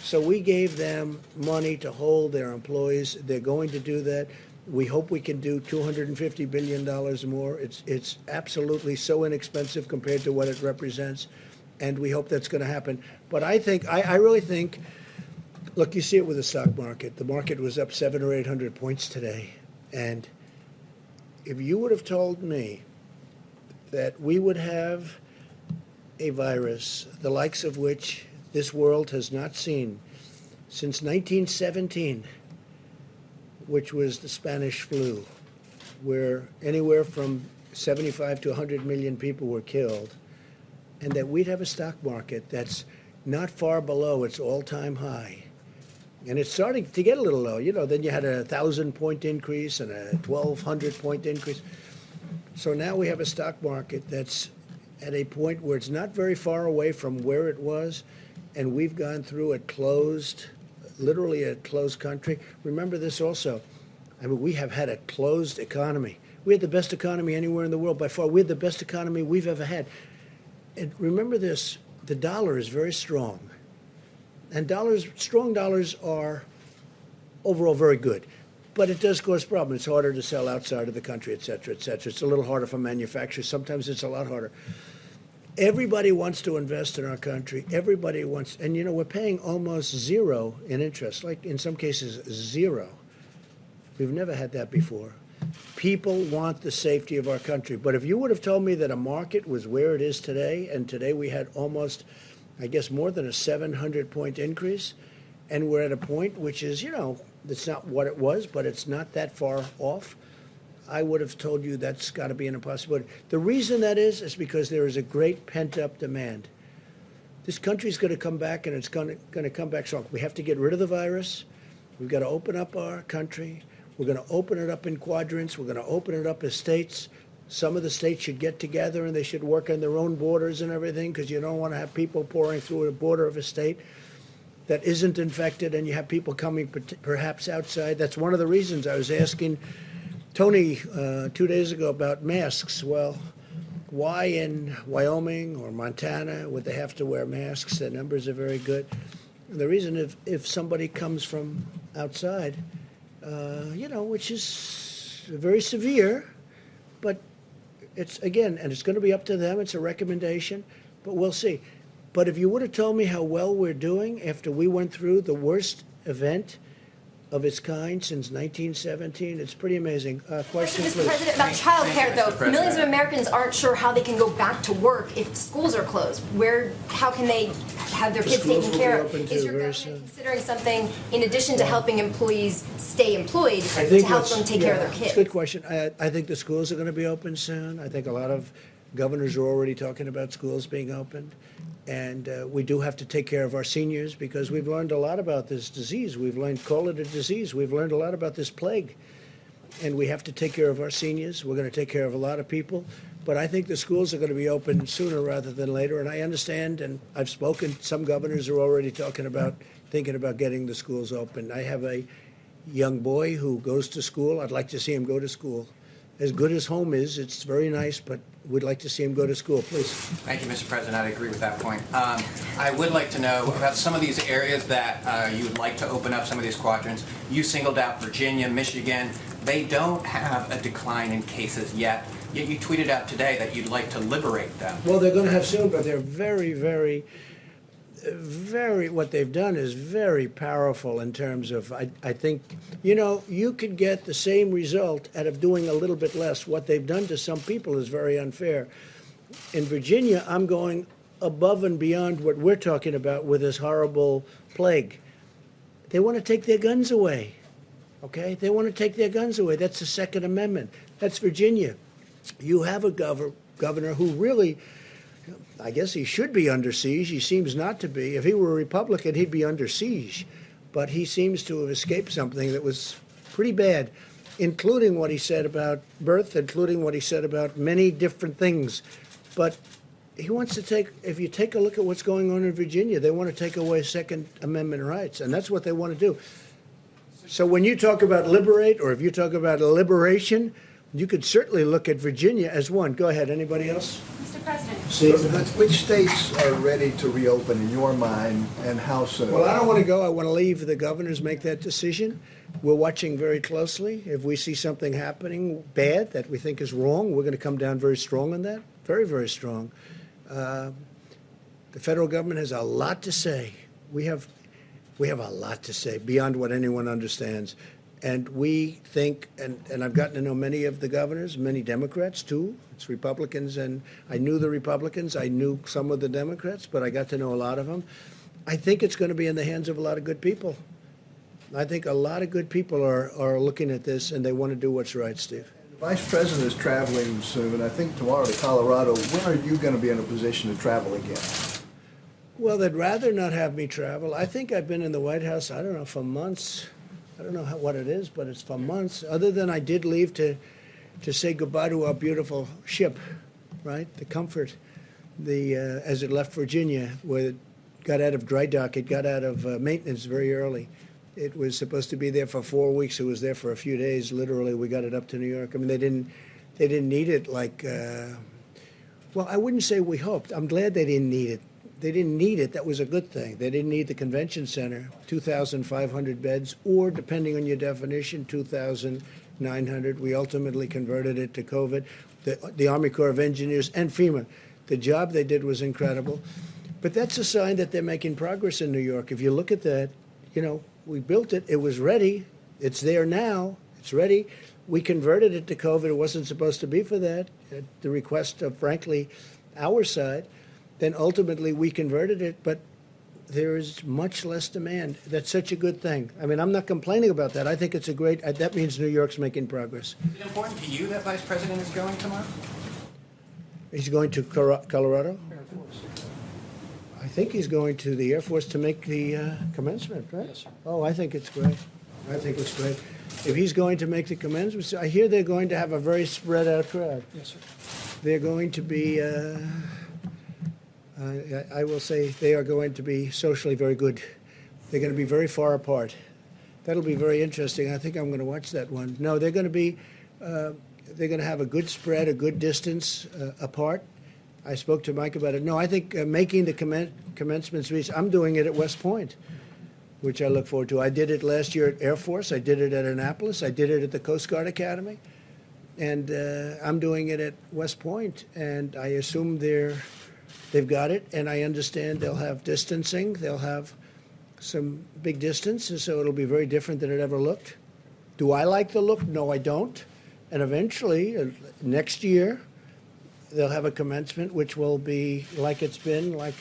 So we gave them money to hold their employees. They're going to do that. We hope we can do $250 billion more. It's, it's absolutely so inexpensive compared to what it represents, and we hope that's going to happen. But I think, I, I really think, look, you see it with the stock market. The market was up seven or 800 points today. And if you would have told me that we would have a virus, the likes of which this world has not seen since 1917, which was the Spanish flu, where anywhere from 75 to 100 million people were killed, and that we'd have a stock market that's not far below its all time high. And it's starting to get a little low. You know, then you had a thousand point increase and a 1,200 point increase. So now we have a stock market that's at a point where it's not very far away from where it was, and we've gone through a closed, literally a closed country. Remember this also. I mean, we have had a closed economy. We had the best economy anywhere in the world by far. We had the best economy we've ever had. And remember this the dollar is very strong. And dollars, strong dollars are overall very good. But it does cause problems. It's harder to sell outside of the country, et cetera, et cetera. It's a little harder for manufacturers. Sometimes it's a lot harder. everybody wants to invest in our country. Everybody wants, and you know, we're paying almost zero in interest, like in some cases, zero. We've never had that before. People want the safety of our country. But if you would have told me that a market was where it is today, and today we had almost, I guess, more than a 700 point increase, and we're at a point which is, you know, it's not what it was, but it's not that far off. I would have told you that's got to be an impossibility. The reason that is is because there is a great pent up demand. This country's going to come back, and it's going to come back strong. We have to get rid of the virus. We've got to open up our country. We're going to open it up in quadrants. We're going to open it up as states. Some of the states should get together and they should work on their own borders and everything because you don't want to have people pouring through a border of a state that isn't infected and you have people coming per- perhaps outside. That's one of the reasons I was asking Tony uh, two days ago about masks. Well, why in Wyoming or Montana would they have to wear masks? The numbers are very good. And the reason if, if somebody comes from outside, uh, you know, which is very severe, but it's again, and it's going to be up to them. It's a recommendation, but we'll see. But if you would have told me how well we're doing after we went through the worst event of its kind since 1917, it's pretty amazing. Uh, question, Mr. please. President, about childcare, though, millions of Americans aren't sure how they can go back to work if schools are closed. Where, how can they have their The kids taken care of? Is your government soon. considering something in addition to helping employees stay employed I to help them take care of their It's kids? a good question. I, I think the schools are going to be open soon. I think a lot of governors are already talking about schools being opened. And uh, we do have to take care of our seniors because we've learned a lot about this disease. We've learned, call it a disease. We've learned a lot about this plague. And we have to take care of our seniors. We're going to take care of a lot of people. But I think the schools are going to be open sooner rather than later. And I understand, and I've spoken, some governors are already talking about thinking about getting the schools open. I have a young boy who goes to school. I'd like to see him go to school. As good as home is, it's very nice, but we'd like to see him go to school, please. Thank you, Mr. President. I agree with that point. Um, I would like to know about some of these areas that uh, you would like to open up some of these quadrants. You singled out Virginia, Michigan. They don't have a decline in cases yet. Yet you tweeted out today that you'd like to liberate them. Well, they're going to have soon, but they're very, very, very, what they've done is very powerful in terms of, I, I think, you know, you could get the same result out of doing a little bit less. What they've done to some people is very unfair. In Virginia, I'm going above and beyond what we're talking about with this horrible plague. They want to take their guns away. Okay? They want to take their guns away. That's the Second Amendment. That's Virginia. You have a gov- governor who really, I guess he should be under siege. He seems not to be. If he were a Republican, he'd be under siege. But he seems to have escaped something that was pretty bad, including what he said about birth, including what he said about many different things. But he wants to take, if you take a look at what's going on in Virginia, they want to take away Second Amendment rights, and that's what they want to do. So when you talk about liberate, or if you talk about liberation, you could certainly look at Virginia as one. Go ahead. Anybody else? Mr. President. See? Which states are ready to reopen in your mind, and how soon? Well, I don't want to go. I want to leave the governors make that decision. We're watching very closely. If we see something happening bad that we think is wrong, we're going to come down very strong on that. Very, very strong. Uh, the federal government has a lot to say. We have, we have a lot to say beyond what anyone understands. And we think, and, and I've gotten to know many of the governors, many Democrats too. It's Republicans, and I knew the Republicans. I knew some of the Democrats, but I got to know a lot of them. I think it's going to be in the hands of a lot of good people. I think a lot of good people are, are looking at this and they want to do what's right, Steve. The Vice President is traveling soon, and I think tomorrow to Colorado. When are you going to be in a position to travel again? Well, they'd rather not have me travel. I think I've been in the White House, I don't know, for months. I don't know how, what it is, but it's for months. Other than I did leave to, to say goodbye to our beautiful ship, right? The Comfort, the, uh, as it left Virginia, where it got out of dry dock, it got out of uh, maintenance very early. It was supposed to be there for four weeks. It was there for a few days. Literally, we got it up to New York. I mean, they didn't, they didn't need it like. Uh, well, I wouldn't say we hoped. I'm glad they didn't need it. They didn't need it. That was a good thing. They didn't need the convention center, 2,500 beds, or depending on your definition, 2,900. We ultimately converted it to COVID. The, the Army Corps of Engineers and FEMA. The job they did was incredible. But that's a sign that they're making progress in New York. If you look at that, you know, we built it, it was ready, it's there now, it's ready. We converted it to COVID. It wasn't supposed to be for that, at the request of, frankly, our side. Then ultimately we converted it, but there is much less demand. That's such a good thing. I mean, I'm not complaining about that. I think it's a great, uh, that means New York's making progress. Is it important to you that Vice President is going tomorrow? He's going to Cor- Colorado? I think he's going to the Air Force to make the uh, commencement, right? Yes, sir. Oh, I think it's great. I think it's great. If he's going to make the commencement, I hear they're going to have a very spread out crowd. Yes, sir. They're going to be, uh, I, I will say, they are going to be socially very good. They're going to be very far apart. That'll be very interesting. I think I'm going to watch that one. No, they're going to be, uh, they're going to have a good spread, a good distance uh, apart. I spoke to Mike about it. No, I think uh, making the commen- commencement speech, I'm doing it at West Point, which I look forward to. I did it last year at Air Force. I did it at Annapolis. I did it at the Coast Guard Academy. And uh, I'm doing it at West. Point, and I assume they're, they've got it, and I understand they'll have distancing. They'll have some big distance, and so it'll be very different than it ever looked. Do I like the look? No, I don't. And eventually, uh, next year, they'll have a commencement which will be like it's been, like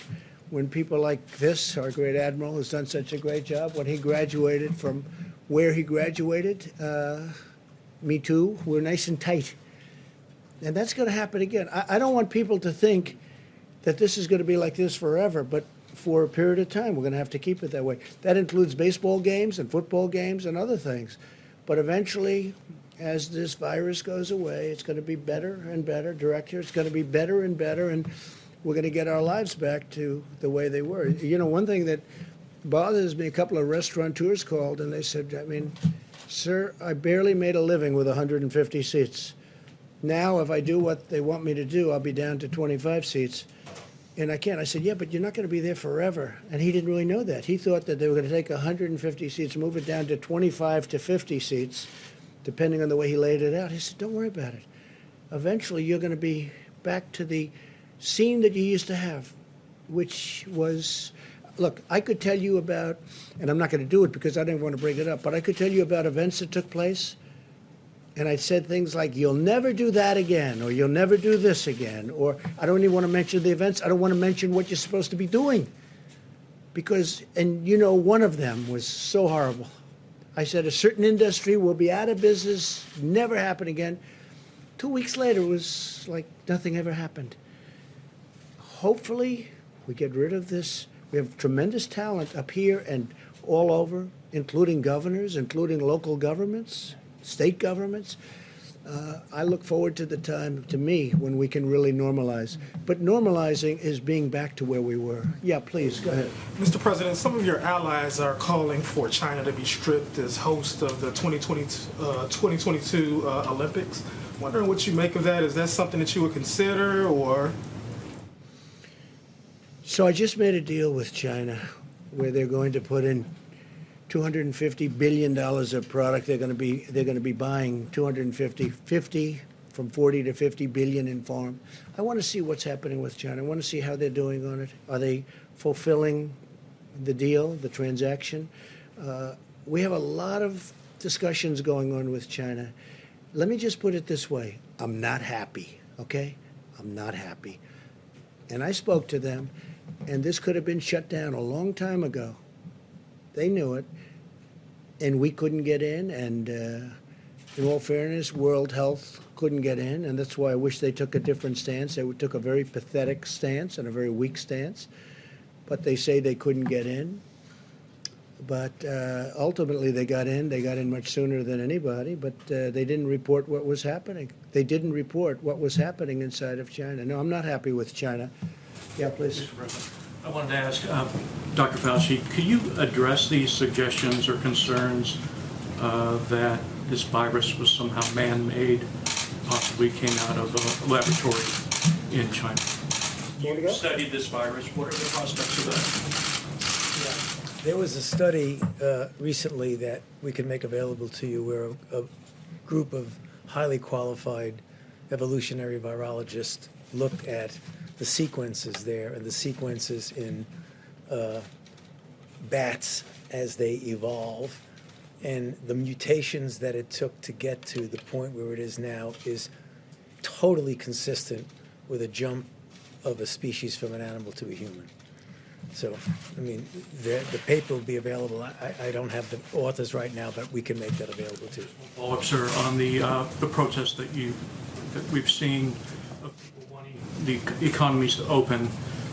when people like this, our great admiral, has done such a great job, when he graduated from where he graduated, uh, me too, we're nice and tight. And that's going to happen again. I, I don't want people to think that this is going to be like this forever, but for a period of time, we're going to have to keep it that way. That includes baseball games and football games and other things. But eventually, as this virus goes away, it's going to be better and better. Director, it's going to be better and better, and we're going to get our lives back to the way they were. You know, one thing that bothers me, a couple of restaurateurs called, and they said, I mean, sir, I barely made a living with 150 seats. Now, if I do what they want me to do, I'll be down to 25 seats. And I can't. I said, yeah, but you're not going to be there forever. And he didn't really know that. He thought that they were going to take 150 seats, move it down to 25 to 50 seats, depending on the way he laid it out. He said, don't worry about it. Eventually, you're going to be back to the scene that you used to have, which was look, I could tell you about, and I'm not going to do it because I didn't want to bring it up, but I could tell you about events that took place. And I said things like, you'll never do that again, or you'll never do this again, or I don't even want to mention the events. I don't want to mention what you're supposed to be doing. Because, and you know, one of them was so horrible. I said, a certain industry will be out of business, never happen again. Two weeks later, it was like nothing ever happened. Hopefully, we get rid of this. We have tremendous talent up here and all over, including governors, including local governments, state governments. Uh, I look forward to the time, to me, when we can really normalize. But normalizing is being back to where we were. Yeah, please, go ahead. Mr. President, some of your allies are calling for China to be stripped as host of the 2020, uh, 2022 uh, Olympics. Wondering what you make of that. Is that something that you would consider, or? So I just made a deal with China where they're going to put in 250 billion dollars of product. They're going to be they're going to be buying 250 50 from 40 to 50 billion in farm. I want to see what's happening with China. I want to see how they're doing on it. Are they fulfilling the deal, the transaction? Uh, we have a lot of discussions going on with China. Let me just put it this way: I'm not happy. Okay, I'm not happy. And I spoke to them, and this could have been shut down a long time ago. They knew it, and we couldn't get in. And uh, in all fairness, World Health couldn't get in, and that's why I wish they took a different stance. They took a very pathetic stance and a very weak stance, but they say they couldn't get in. But uh, ultimately, they got in. They got in much sooner than anybody, but uh, they didn't report what was happening. They didn't report what was happening inside of China. No, I'm not happy with China. Yeah, please. Mr. President, I wanted to ask, uh, Dr. Fauci, could you address these suggestions or concerns uh, that this virus was somehow man-made, possibly came out of a laboratory in China? You studied this virus. What are the prospects of that? There was a study uh, recently that we can make available to you where a, a group of highly qualified evolutionary virologists looked at the sequences there and the sequences in uh, bats as they evolve and the mutations that it took to get to the point where it is now is totally consistent with a jump of a species from an animal to a human. So, I mean, the, the paper will be available. I, I don't have the authors right now, but we can make that available too. Follow up, sir, on the, uh, the protests that you, that we've seen the economies to open.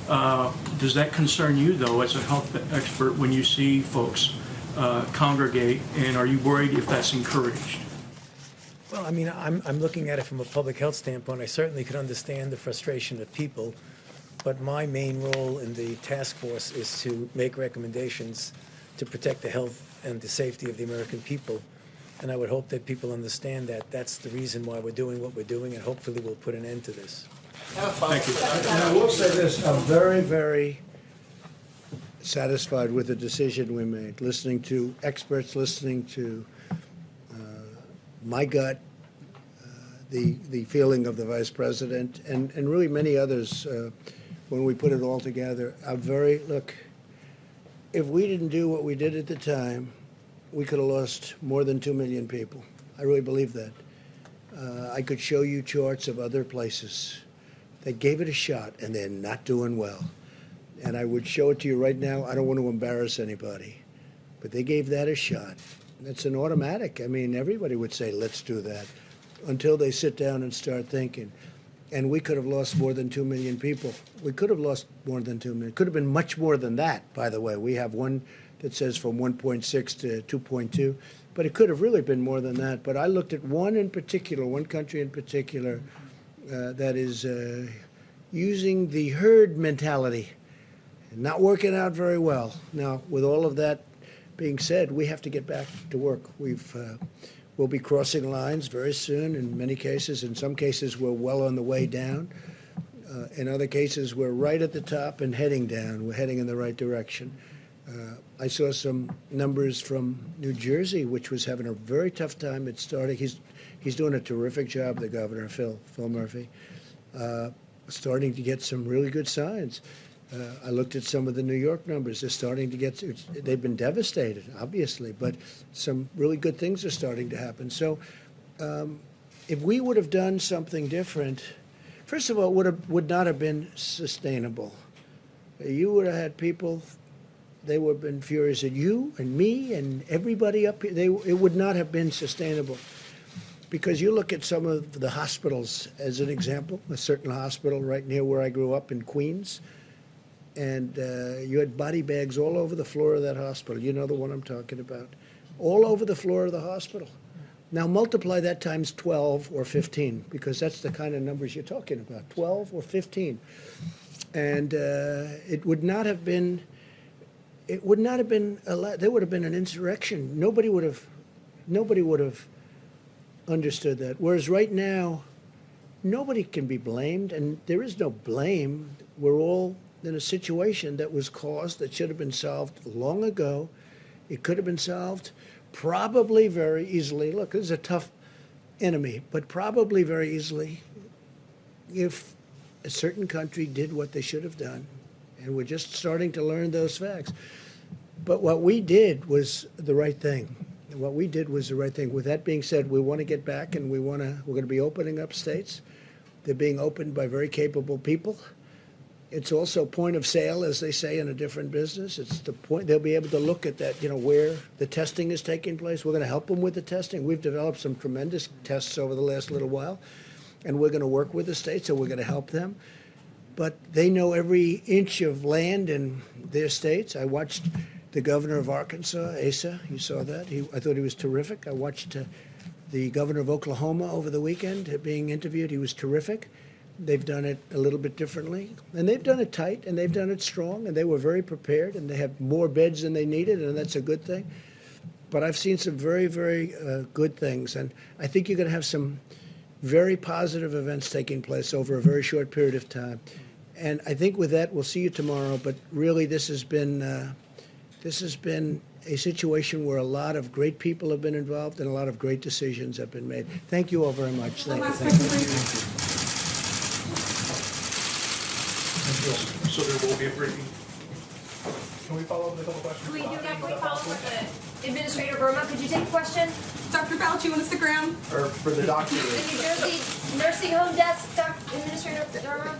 Uh, Does that concern you, though, as a health expert, when you see folks uh, congregate, and are you worried if that's encouraged? Well, I mean, I'm, I'm looking at it from a public health standpoint. I certainly could understand the frustration of people, but my main role in the task force is to make recommendations to protect the health and the safety of the American people. And I would hope that people understand that that's the reason why we're doing what we're doing, and hopefully we'll put an end to this. Thank you. And I will say this, I'm very, very satisfied with the decision we made, listening to experts, listening to uh, my gut, uh, the, the feeling of the vice president, and, and really many others, uh, when we put it all together, I'm very, look, if we didn't do what we did at the time, we could have lost more than 2 million people. I really believe that. Uh, I could show you charts of other places that gave it a shot and they're not doing well. And I would show it to you right now. I don't want to embarrass anybody, but they gave that a shot. It's an automatic. I mean, everybody would say, let's do that until they sit down and start thinking. And we could have lost more than 2 million people. We could have lost more than 2 million. It Could have been much more than that, by the way. We have one that says from 1.6 to 2.2, but it could have really been more than that. But I looked at one in particular, one country in particular, uh, that is uh, using the herd mentality, not working out very well. Now, with all of that being said, we have to get back to work. We've uh, we'll be crossing lines very soon. In many cases, in some cases, we're well on the way down. Uh, in other cases, we're right at the top and heading down. We're heading in the right direction. Uh, I saw some numbers from New Jersey, which was having a very tough time at starting. He's he's doing a terrific job, the governor Phil Phil Murphy, uh, starting to get some really good signs. Uh, I looked at some of the New York numbers. They're starting to get. They've been devastated, obviously, but some really good things are starting to happen. So, um, if we would have done something different, first of all, it would have would not have been sustainable. You would have had people they would have been furious at you and me and everybody up here. They, it would not have been sustainable. Because you look at some of the hospitals as an example, a certain hospital right near where I grew up in Queens, and uh, you had body bags all over the floor of that hospital. You know the one I'm talking about. All over the floor of the hospital. Now multiply that times 12 or 15, because that's the kind of numbers you're talking about 12 or 15. And uh, it would not have been it would not have been a lot, there would have been an insurrection. Nobody would have, nobody would have understood that. Whereas right now, nobody can be blamed, and there is no blame. We're all in a situation that was caused that should have been solved long ago. It could have been solved probably very easily. Look, this is a tough enemy, but probably very easily if a certain country did what they should have done. And we're just starting to learn those facts. But what we did was the right thing. What we did was the right thing. With that being said, we want to get back and we want to, we're going to be opening up states. They're being opened by very capable people. It's also point of sale, as they say in a different business. It's the point, they'll be able to look at that, you know, where the testing is taking place. We're going to help them with the testing. We've developed some tremendous tests over the last little while, and we're going to work with the states, and we're going to help them but they know every inch of land in their states. I watched the governor of Arkansas, Asa. You saw that. He, I thought he was terrific. I watched uh, the governor of Oklahoma over the weekend being interviewed. He was terrific. They've done it a little bit differently, and they've done it tight, and they've done it strong, and they were very prepared, and they have more beds than they needed, and that's a good thing. But I've seen some very, very uh, good things, and I think you're going to have some very positive events taking place over a very short period of time. And I think with that, we'll see you tomorrow. But really, this has been uh, this has been a situation where a lot of great people have been involved and a lot of great decisions have been made. Thank you all very much. Thank you. Thank you. So there will be a briefing. Can we follow up with a couple questions? Can we do that? Can we follow up with the Administrator Verma? Could you take a question? Dr. Fauci on Instagram. Or for the doctor? The New Jersey Nursing Home Desk, Doc- Administrator Verma?